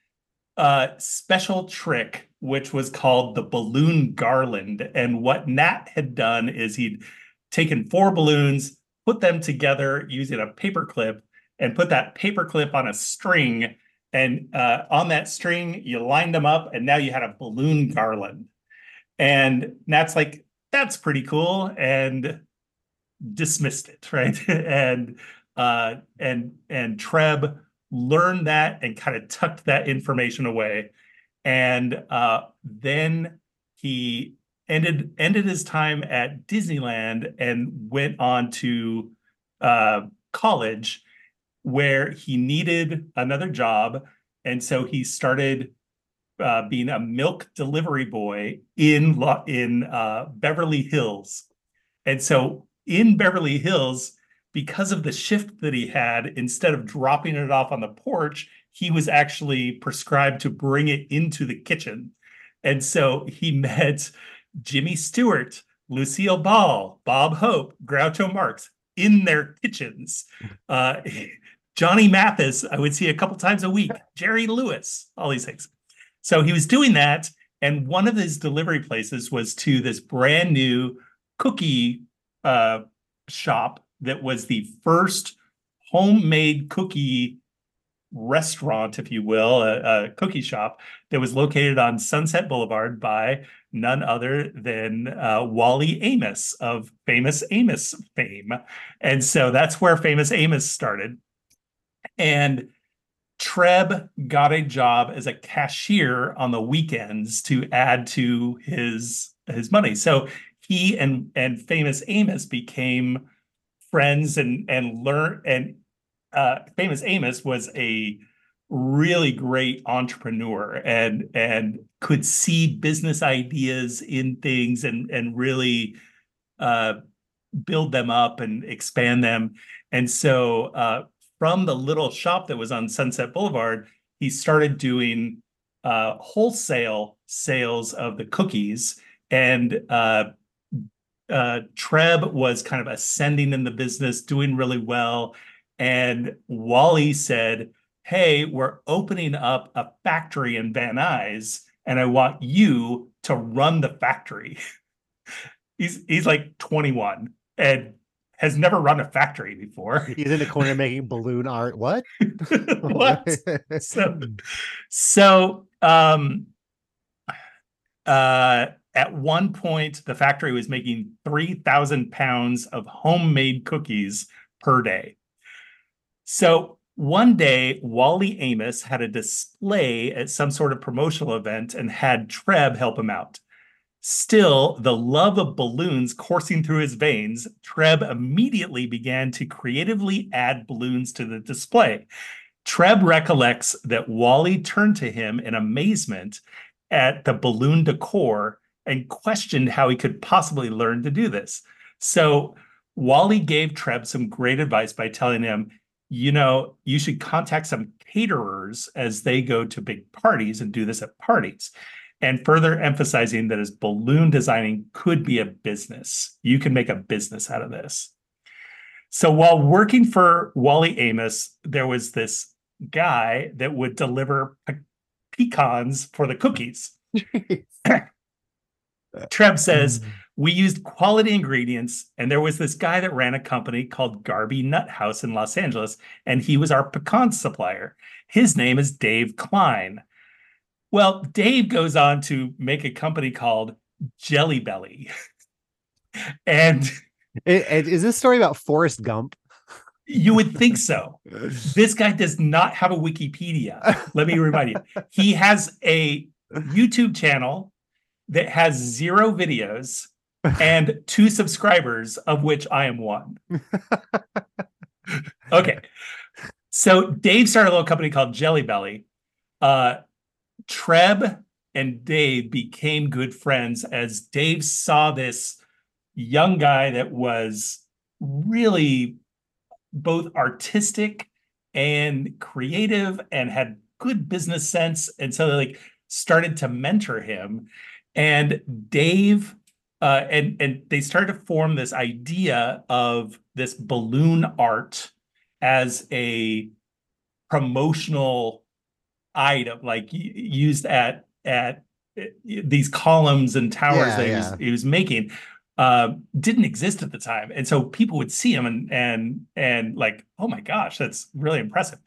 uh special trick which was called the balloon garland. And what nat had done is he'd taken four balloons put them together using a paper clip and put that paper clip on a string. And uh, on that string you lined them up and now you had a balloon garland. And Nat's like, that's pretty cool, and dismissed it, right? and uh and and Treb learned that and kind of tucked that information away. And uh then he ended ended his time at Disneyland and went on to uh college where he needed another job. And so he started uh, being a milk delivery boy in Lo- in uh, Beverly Hills, and so in Beverly Hills, because of the shift that he had, instead of dropping it off on the porch, he was actually prescribed to bring it into the kitchen, and so he met Jimmy Stewart, Lucille Ball, Bob Hope, Groucho Marx in their kitchens. Uh, Johnny Mathis, I would see a couple times a week. Jerry Lewis, all these things. So he was doing that, and one of his delivery places was to this brand new cookie uh, shop that was the first homemade cookie restaurant, if you will, a, a cookie shop that was located on Sunset Boulevard by none other than uh, Wally Amos of Famous Amos fame. And so that's where Famous Amos started. And Treb got a job as a cashier on the weekends to add to his his money. So he and and famous Amos became friends and and learn and uh famous Amos was a really great entrepreneur and and could see business ideas in things and and really uh build them up and expand them. And so uh from the little shop that was on Sunset Boulevard, he started doing uh, wholesale sales of the cookies. And uh, uh, Treb was kind of ascending in the business, doing really well. And Wally said, hey, we're opening up a factory in Van Nuys, and I want you to run the factory. he's he's like 21 and has never run a factory before. He's in the corner making balloon art. What? what? so so um uh at one point the factory was making 3000 pounds of homemade cookies per day so one day wally amos had a display at some sort of promotional event and had treb help him out still the love of balloons coursing through his veins treb immediately began to creatively add balloons to the display Treb recollects that Wally turned to him in amazement at the balloon decor and questioned how he could possibly learn to do this. So Wally gave Treb some great advice by telling him, you know, you should contact some caterers as they go to big parties and do this at parties. And further emphasizing that as balloon designing could be a business. You can make a business out of this. So while working for Wally Amos, there was this guy that would deliver pe- pecans for the cookies. Treb says, hmm. We used quality ingredients, and there was this guy that ran a company called Garvey Nut House in Los Angeles, and he was our pecan supplier. His name is Dave Klein. Well, Dave goes on to make a company called Jelly Belly. and Is this story about Forrest Gump? you would think so. This guy does not have a Wikipedia. Let me remind you. He has a YouTube channel that has zero videos and two subscribers, of which I am one. okay. So Dave started a little company called Jelly Belly. Uh, Treb and Dave became good friends as Dave saw this young guy that was really both artistic and creative and had good business sense. And so they like started to mentor him. And dave uh, and and they started to form this idea of this balloon art as a promotional item like used at at uh, these columns and towers Yeah, that he yeah. was he was making uh, didn't exist at the time, and so people would see him and and and like, oh my gosh, that's really impressive.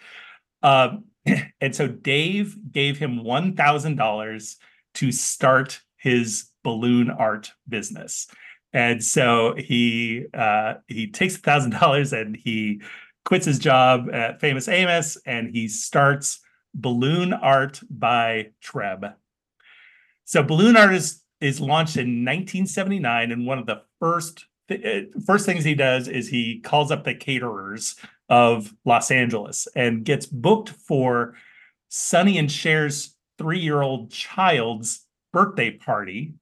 Um, and so Dave gave him one thousand dollars to start his balloon art business, and so he uh, he takes a thousand dollars and he quits his job at Famous Amos and he starts Balloon Art by Treb. So Balloon Art is is launched in 1979 and one of the first th- uh, first things he does is he calls up the caterers of Los Angeles and gets booked for Sonny and Cher's 3-year-old child's birthday party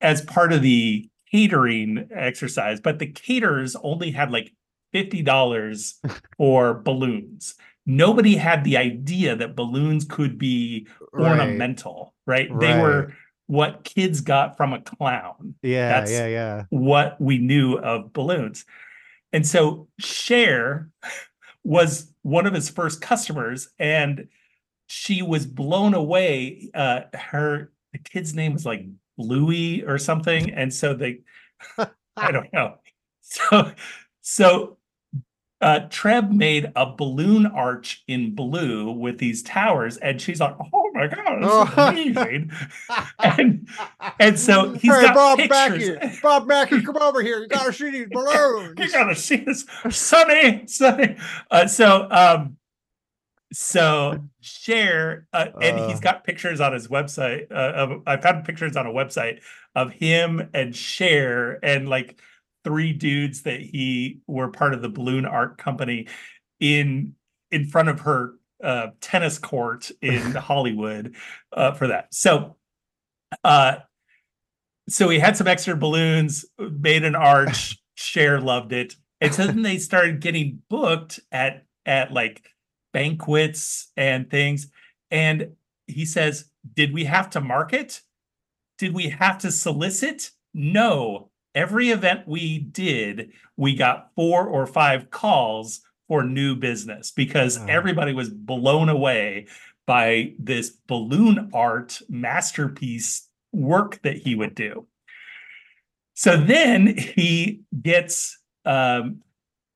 as part of the catering exercise but the caterers only had like $50 for balloons nobody had the idea that balloons could be Right. ornamental, right? They were what kids got from a clown, Yeah, That's- yeah, yeah. what we knew of balloons. And so Cher was one of his first customers, and she was blown away. Uh, her the kid's name was like Louis or something, and so they, I don't know. So, so uh, Treb made a balloon arch in blue with these towers, and she's like, "Oh my god, this is Oh. amazing!" and and so he's hey, got Bob pictures. Mackie, Bob Mackie, come over here. You gotta see these balloons. you gotta see this, Sonny, Sonny. Uh, so, um, so Cher, uh, and he's got pictures on his website. Uh, of, I found pictures on a website of him and Cher, and like three dudes that he were part of the balloon art company in in front of her uh, tennis court in Hollywood uh, for that. So, uh, so he had some extra balloons, made an arch. Cher loved it, and so then they started getting booked at at like banquets and things. And he says, "Did we have to market? Did we have to solicit? No. Every event we did, we got four or five calls for new business because Oh. everybody was blown away by this balloon art masterpiece work that he would do. So then he gets um,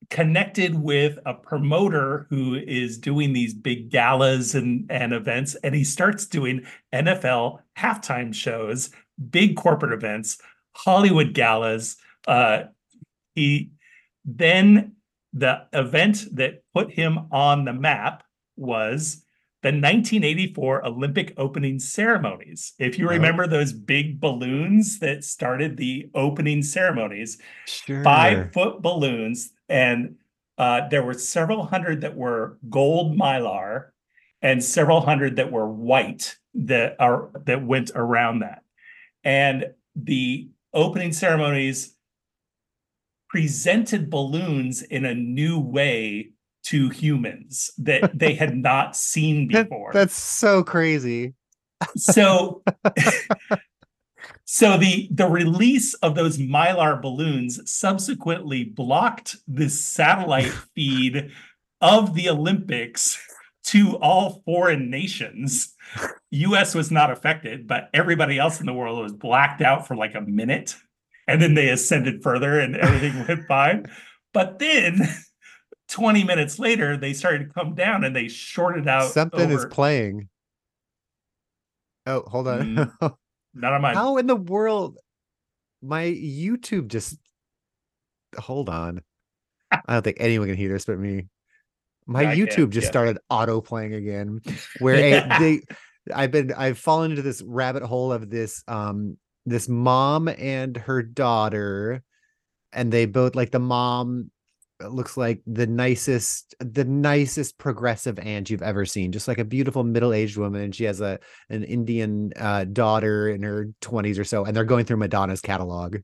connected with a promoter who is doing these big galas and, and events, and he starts doing NFL halftime shows, big corporate events, Hollywood galas. Uh, he then the event that put him on the map was the 1984 Olympic opening ceremonies. If you Oh. remember those big balloons that started the opening ceremonies, Sure. five foot balloons, and uh, there were several hundred that were gold mylar, and several hundred that were white that are that went around that. And the opening ceremonies presented balloons in a new way to humans that they had not seen That- before That's so crazy. so so the the release of those mylar balloons subsequently blocked the satellite feed of the olympics to all foreign nations us was not affected but everybody else in the world was blacked out for like a minute and then they ascended further and everything went fine but then 20 minutes later they started to come down and they shorted out Something is playing. Oh, hold on. Mm. none of my How in the world? My YouTube just. Hold on. I don't think anyone can hear this but me. My Yeah, I can, YouTube just yeah. started auto playing again. Where a, they, I've been, I've fallen into this rabbit hole of this, um, this mom and her daughter, and they both like the mom uh, looks like the nicest, the nicest progressive aunt you've ever seen. Just like a beautiful middle-aged woman, and she has a an Indian uh, daughter in her twenties or so, and they're going through Madonna's catalog.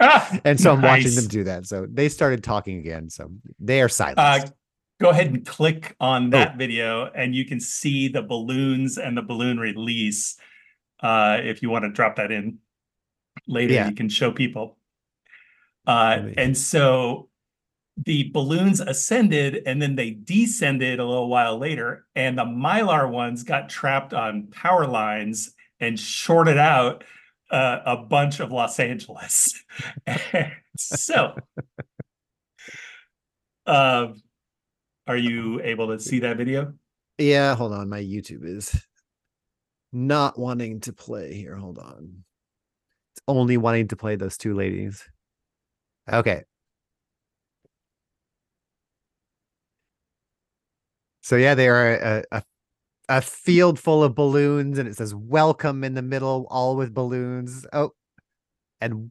Ah, And so I'm watching them do that. So they started talking again. So they are Uh, silenced. Go ahead and click Oh. on that video and you can see the balloons and the balloon release. Uh, if you want to drop that in later, Yeah. you can show people. Uh, and so the balloons ascended and then they descended a little while later, and the mylar ones got trapped on power lines and shorted out uh, a bunch of Los Angeles. So, um, are you able to see that video? yeah, hold on. My YouTube is not wanting to play here. Hold on. It's only wanting to play those two ladies. Okay. So yeah, they are a, a a field full of balloons, and it says "Welcome" in the middle, all with balloons. Oh, and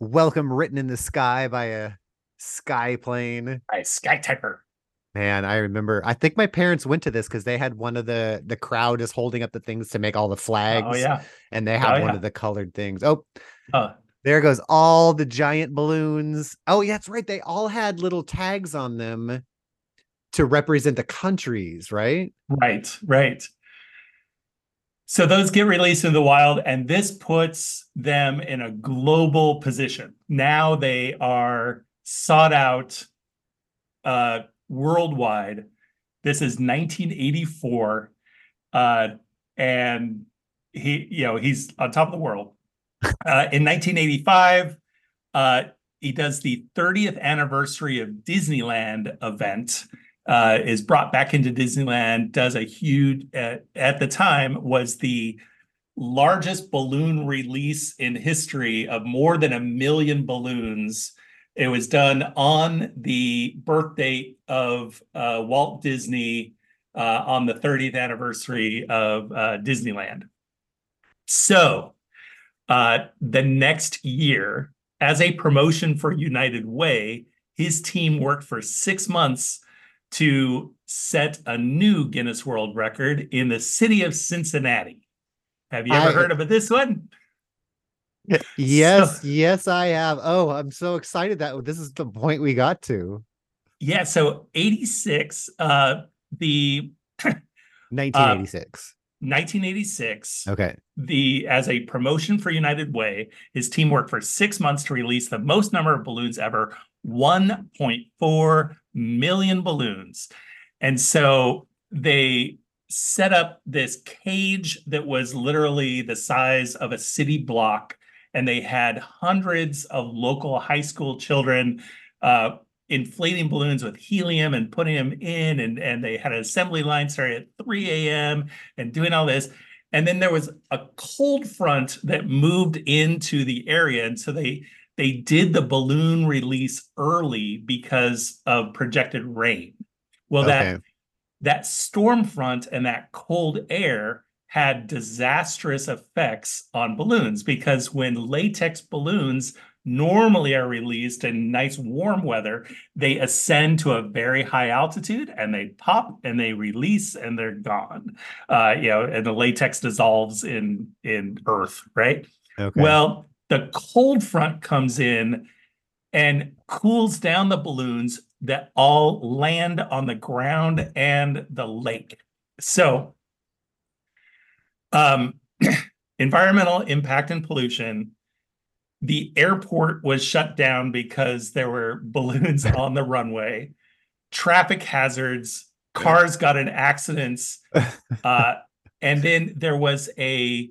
"Welcome" written in the sky by a sky plane. By Sky Typer. Man, I remember. I think my parents went to this because they had one of the the crowd is holding up the things to make all the flags. Oh yeah. and they have one yeah. of the colored things. Oh, Uh, there goes all the giant balloons. Oh, yeah, that's right. They all had little tags on them to represent the countries, right? Right, right. So those get released in the wild, and this puts them in a global position. Now they are sought out uh, worldwide. This is 1984, uh, and he, you know, he's on top of the world. Uh, in 1985, uh, he does the 30th anniversary of Disneyland event uh, is brought back into Disneyland, does a huge, uh, at the time, was the largest balloon release in history of more than a million balloons. It was done on the birth date of uh, Walt Disney uh, on the 30th anniversary of uh, Disneyland. So, uh, the next year, as a promotion for United Way, his team worked for six months to set a new Guinness World Record in the city of Cincinnati. Have you ever I- heard of this one? Yes, yes, I have. Oh, I'm so excited that this is the point we got to. Yeah, so 86, uh, the 1986. 1986, okay. the as a promotion for United Way, his team worked for six months to release the most number of balloons ever, 1.4 million balloons. And so they set up this cage that was literally the size of a city block. And they had hundreds of local high school children uh, inflating balloons with helium and putting them in. And, and they had an assembly line starting at 3 a.m. and doing all this. And then there was a cold front that moved into the area. And so they they did the balloon release early because of projected rain. Well, that that storm front and that cold air had disastrous effects on balloons because when latex balloons normally are released in nice warm weather, they ascend to a very high altitude and they pop and they release and they're gone. Uh, you know, and the latex dissolves in in earth, right? Okay. Well, the cold front comes in and cools down the balloons that all land on the ground and the lake. So, um, environmental impact and pollution. The airport was shut down because there were balloons on the runway. Traffic hazards, cars got in accidents, uh, and then there was a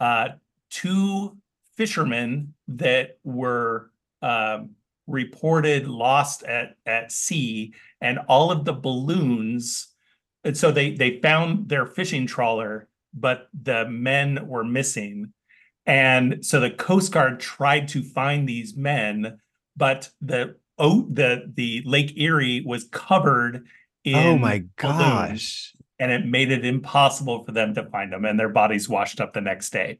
uh, two fishermen that were um, reported lost at at sea, and all of the balloons. And so they they found their fishing trawler, but the men were missing, and so the Coast Guard tried to find these men, but the oh the the Lake Erie was covered in oh my gosh. and it made it impossible for them to find them and their bodies washed up the next day.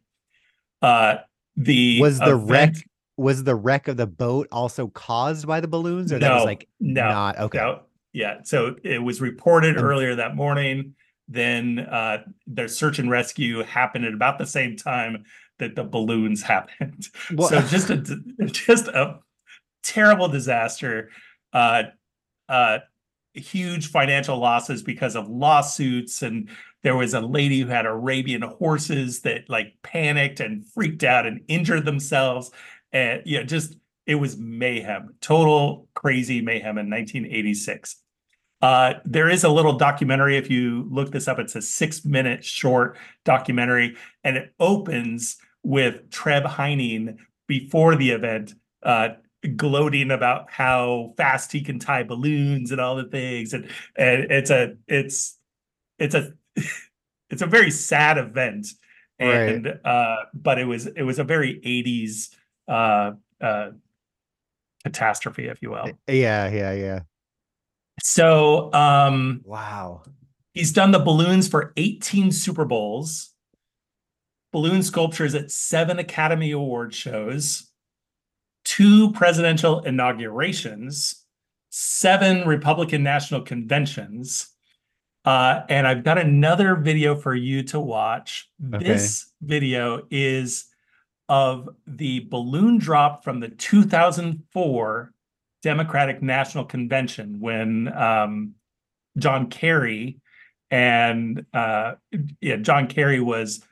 Uh the Was the wreck was the wreck of the boat also caused by the balloons or that was No, like no not? Okay. no. Yeah so it was reported Um, earlier that morning then uh their search and rescue happened at about the same time that the balloons happened. Well- so just a just a terrible disaster uh uh huge financial losses because of lawsuits and there was a lady who had arabian horses that like panicked and freaked out and injured themselves and yeah just it was mayhem total crazy mayhem in 1986 uh, there is a little documentary. If you look this up, it's a six minute short documentary, and it opens with Treb Heining before the event, uh, gloating about how fast he can tie balloons and all the things. And, and it's a it's it's a it's a very sad event. Right. And uh, but it was it was a very 80s uh uh catastrophe, if you will. yeah, yeah, yeah. So um Wow. He's done the balloons for 18 Super Bowls, balloon sculptures at seven Academy Award shows, two presidential inaugurations, seven Republican National Conventions. Uh, and I've got another video for you to watch. Okay. This video is of the balloon drop from the 2004 Democratic National Convention when um, John Kerry and uh, yeah, John Kerry was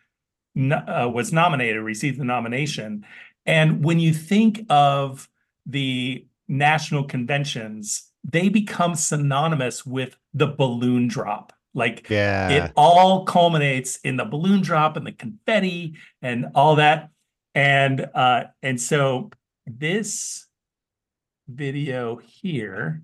uh, was nominated, received the nomination. And when you think of the national conventions, they become synonymous with the balloon drop. Like Yeah. it all culminates in the balloon drop and the confetti and all that. And uh, and so this video here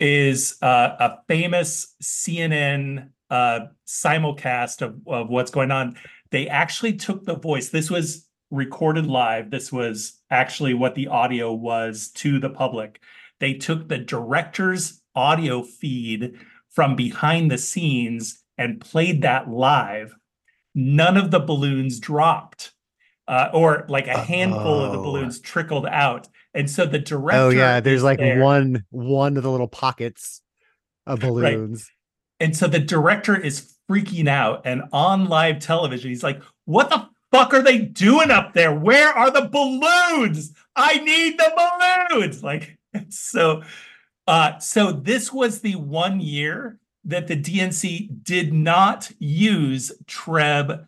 is uh, a famous CNN uh, simulcast of, of what's going on. They actually took the voice. This was recorded live. This was actually what the audio was to the public. They took the director's audio feed from behind the scenes and played that live. None of the balloons dropped, uh, or like a handful of the Oh. balloons trickled out. And so the director. oh yeah, there's like there. one one of the little pockets of balloons. And so the director is freaking out and on live television, he's like, What the fuck are they doing up there? Where are the balloons? I need the balloons. Like, so, uh, so this was the one year that the DNC did not use Treb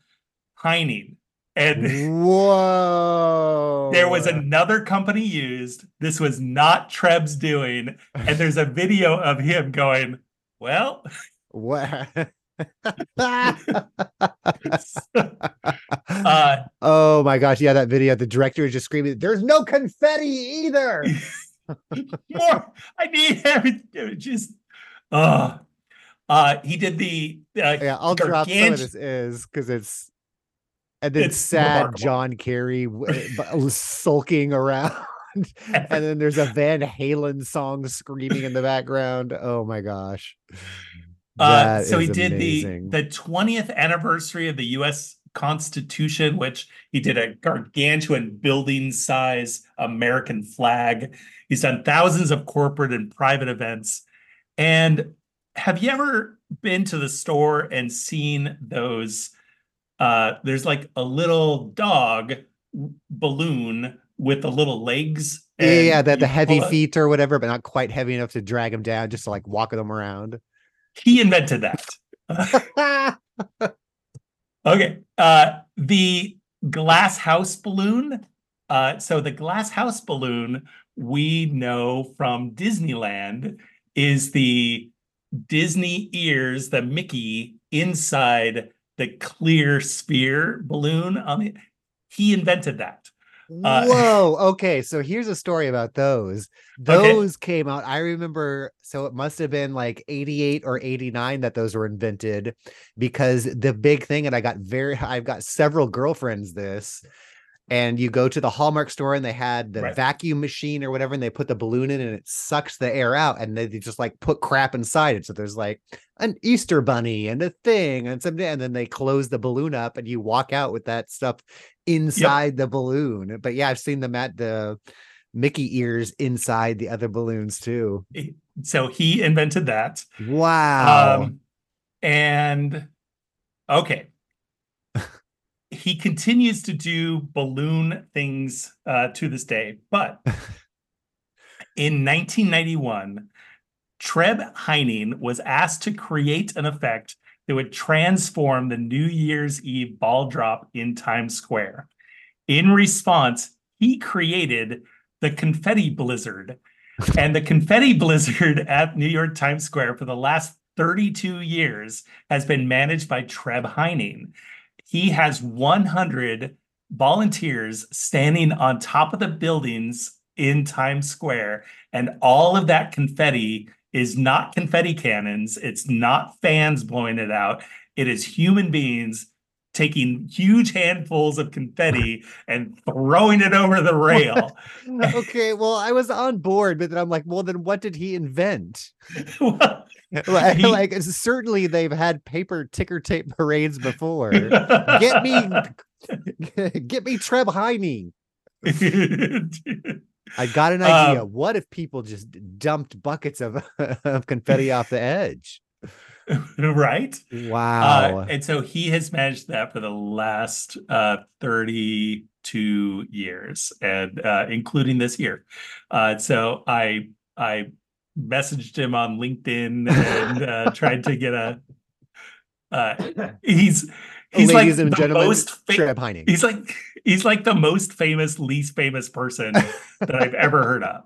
Heining. And Whoa. there was another company used. This was not Treb's doing. And there's a video of him going, Well, What? uh, oh my gosh. Yeah, that video. The director is just screaming, There's no confetti either. more. I need everything. Just, uh, uh, he did the, uh, yeah, I'll drop some of this is because it's and then It's sad remarkable. John Kerry sulking around. and then there's a Van Halen song screaming in the background. Oh my gosh. Uh, so he did amazing. the the 20th anniversary of the U.S. Constitution, which he did a gargantuan building size American flag. He's done thousands of corporate and private events. And have you ever been to the store and seen those? Uh, there's like a little dog balloon with the little legs. yeah, yeah, that the heavy feet or whatever, but not quite heavy enough to drag him down, just to like walk them around. He invented that. Okay. Uh the glass house balloon. Uh so the glass house balloon we know from Disneyland is the Disney ears, the Mickey inside the clear sphere balloon on the he invented that. Uh, Whoa. Okay. So here's a story about those. Okay. Those came out. I remember. So it must have been like 88 or 89 that those were invented because the big thing, and I got very, I've got several girlfriends this. And you go to the Hallmark store and they had the Right. vacuum machine or whatever, and they put the balloon in and it sucks the air out, and they, they just like put crap inside it. So there's like an Easter bunny and a thing, and some, and then they close the balloon up, and you walk out with that stuff inside the balloon. But yeah, I've seen them at the Mickey ears inside the other balloons too. So he invented that. Wow. Um, and okay. He continues to do balloon things uh, to this day, but in 1991, Treb Heining was asked to create an effect that would transform the New Year's Eve ball drop in Times Square. In response, he created the confetti blizzard. and the confetti blizzard at New York Times Square for the last 32 years has been managed by Treb Heining. He has 100 volunteers standing on top of the buildings in Times Square, and all of that confetti is not confetti cannons, it's not fans blowing it out, it is human beings taking huge handfuls of confetti and throwing it over the rail. okay, well, I was on board, but then I'm like, well, then what did he invent? Well, like, like, certainly they've had paper ticker tape parades before. Get me, get me Treb Heining. I got an idea. Um, what if people just dumped buckets of, of confetti off the edge? right? Wow. Uh, and so he has managed that for the last uh, 32 years, and uh, including this year. Uh, so I I messaged him on LinkedIn and uh, tried to get a. Uh, he's he's like Ladies and the most fa- he's like he's like the most famous least famous person that I've ever heard of.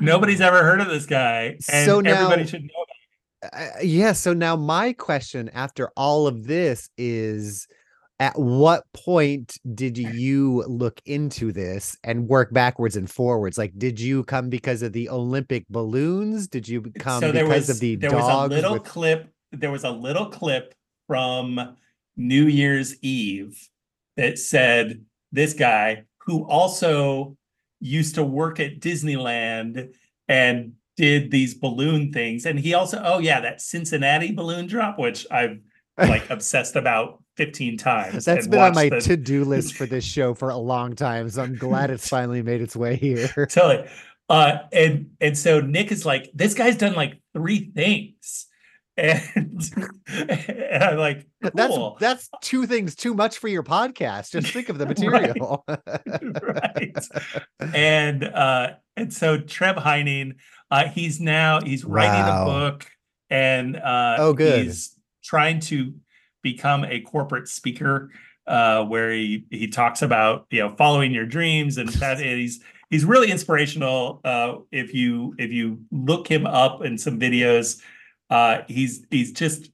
Nobody's ever heard of this guy, and So now- everybody should know. Uh, yeah. So now my question after all of this is at what point did you look into this and work backwards and forwards? Like, did you come because of the Olympic balloons? Did you come so because was of the there dogs? was a little with- clip there was a little clip from new year's eve that said this guy who also used to work at disneyland and did these balloon things and he also oh yeah that cincinnati balloon drop which i've like obsessed about 15 times That's been on my the- to-do list for this show for a long time, so I'm glad it's finally made its way here. totally. Uh, and and so Nick is like, this guy's done like three things, and, and I'm like, That's cool, that's two things too much for your podcast. Just think of the material. right? And uh, and so Treb Heining, uh, he's now he's writing Wow. a book, and uh, Oh, good. he's trying to become a corporate speaker uh, where he he talks about you know following your dreams and that he's he's really inspirational. Uh, if you if you look him up in some videos, uh, he's he's just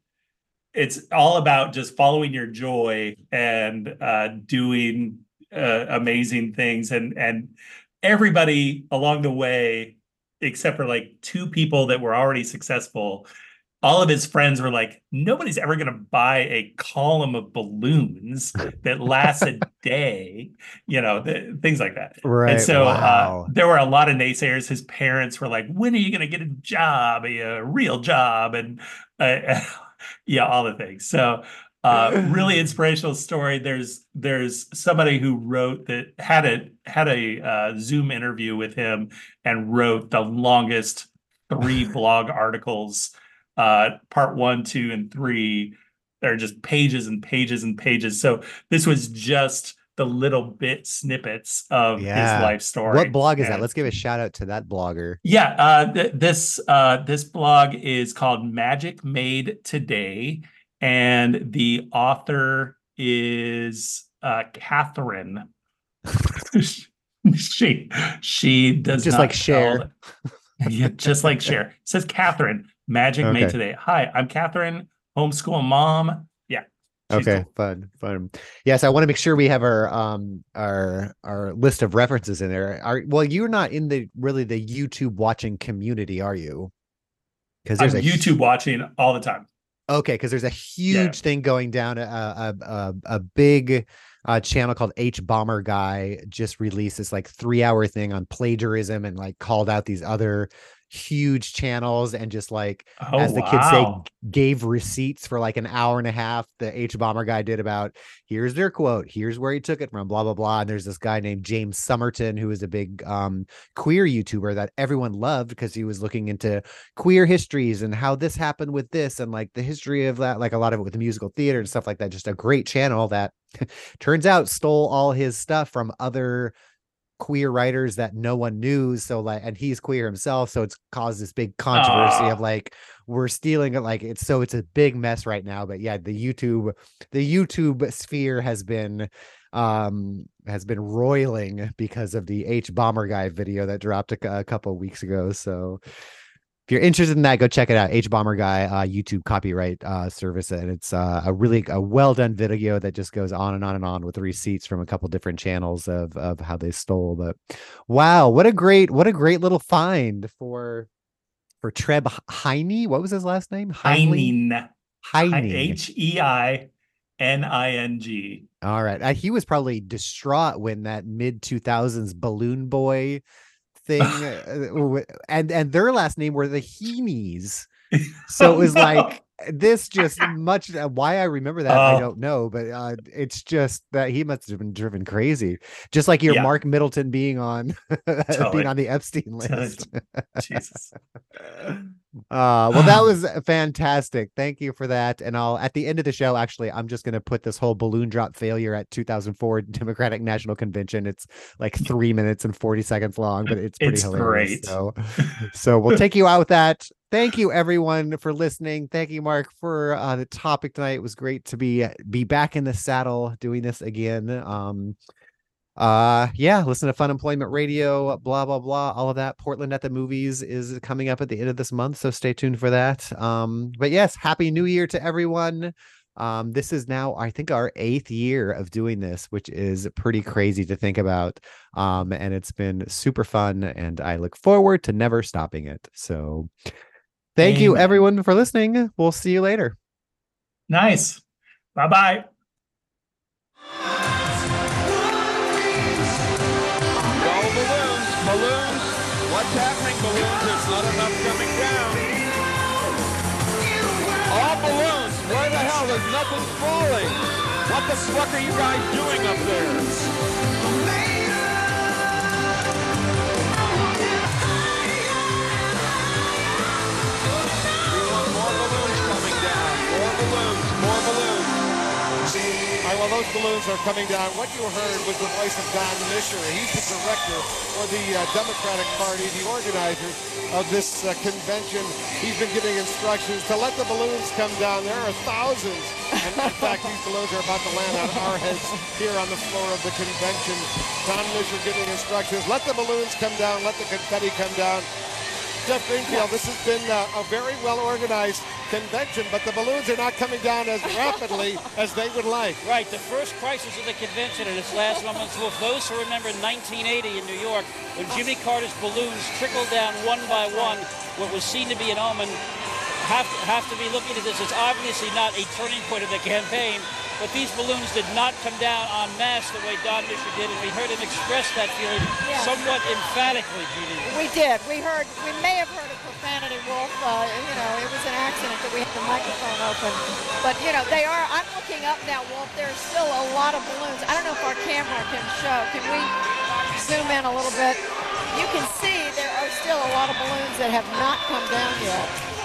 it's all about just following your joy and uh, doing uh, amazing things and and everybody along the way except for like two people that were already successful all of his friends were like, nobody's ever going to buy a column of balloons that lasts a day, you know, th- things like that. Right. And so wow. uh, there were a lot of naysayers. His parents were like, when are you going to get a job, a, a real job? And uh, yeah, all the things. So uh, really inspirational story. There's there's somebody who wrote that had a had a uh, Zoom interview with him and wrote the longest three blog articles uh, part one, two, and three are just pages and pages and pages. So this was just the little bit snippets of Yeah. his life story. What blog is that? Let's give a shout out to that blogger. yeah, uh, th- this uh, this blog is called Magic Made Today, and the author is uh, Catherine. she she does Just like share. yeah, just like share. It says Catherine. Magic Made Today. Hi, I'm Catherine, homeschool mom. Yeah. Okay, cool. fun, fun. Yes, I want to make sure we have our um our our list of references in there. Are well, you're not in the really the YouTube watching community, are you? Because I'm there's a hu- YouTube watching all the time. Okay, because there's a huge thing going down. A a a, a big uh, channel called H Bomber Guy just released this like three hour thing on plagiarism and like called out these other huge channels and just like Oh, as the kids say, gave receipts for like an hour and a half. The H Bomber guy did about here's their quote, here's where he took it from, blah blah blah. And there's this guy named James Somerton who is a big um, queer YouTuber that everyone loved because he was looking into queer histories and how this happened with this and like the history of that, like a lot of it with the musical theater and stuff like that. Just a great channel that turns out stole all his stuff from other queer writers that no one knew so like and he's queer himself so it's caused this big controversy of like we're stealing it like it's so it's a big mess right now but yeah the youtube the youtube sphere has been um has been roiling because of the h bomber guy video that dropped a, a couple of weeks ago so if you're interested in that, go check it out. H Bomber Guy uh, YouTube copyright uh, service, and it's uh, a really a well done video that just goes on and on and on with receipts from a couple different channels of of how they stole. But wow, what a great what a great little find for for Treb Heine. What was his last name? Heining. Heine. H E I N I N G. All right, uh, he was probably distraught when that mid two thousands Balloon Boy thing, uh, and and their last name were the Heenes. So it was like this just much uh, why I remember that I Oh. don't know, but uh, it's just that he must have been driven crazy, just like your Yeah. Mark Middleton being on Totally. being on the Epstein list. Jesus. Uh, well, that was fantastic. Thank you for that. And I'll at the end of the show, actually, I'm just gonna put this whole balloon drop failure at 2004 Democratic National Convention. It's like three minutes and 40 seconds long, but it's pretty It's hilarious. great. So, so we'll take you out with that. Thank you, everyone, for listening. Thank you, Mark, for uh, the topic tonight. It was great to be be back in the saddle doing this again. Um, uh yeah listen to fun employment radio blah blah blah all of that portland at the movies is coming up at the end of this month so stay tuned for that um but yes happy new year to everyone um this is now i think our eighth year of doing this which is pretty crazy to think about um and it's been super fun and i look forward to never stopping it so thank you everyone for listening we'll see you later Nice. Bye bye. Go balloons, balloons. What's happening, balloons? There's not enough coming down. All balloons. Where the hell? There's nothing falling. What the fuck are you guys doing up there? Well, those balloons are coming down. What you heard was the voice of Don Mischer. He's the director for the uh, Democratic Party, the organizer of this uh, convention. He's been giving instructions to let the balloons come down. There are thousands. And in fact, these balloons are about to land on our heads here on the floor of the convention. Don Mischer giving instructions. Let the balloons come down. Let the confetti come down. Jeff Greenfield, this has been uh, a very well organized convention, but the balloons are not coming down as rapidly as they would like. Right, the first crisis of the convention and its last moments. Well, those who remember 1980 in New York, when Jimmy Carter's balloons trickled down one by one, what was seen to be an omen, have to, have to be looking at this It's obviously not a turning point of the campaign. But these balloons did not come down en masse the way Don Mischer did, and we heard him express that feeling Yeah. somewhat emphatically, Judy. We did. We heard. We may have heard a profanity, Wolf. Uh, you know, it was an accident that we had the microphone open. But you know, they are. I'm looking up now, Wolf. There's still a lot of balloons. I don't know if our camera can show. Can we zoom in a little bit? You can see there are still a lot of balloons that have not come down yet.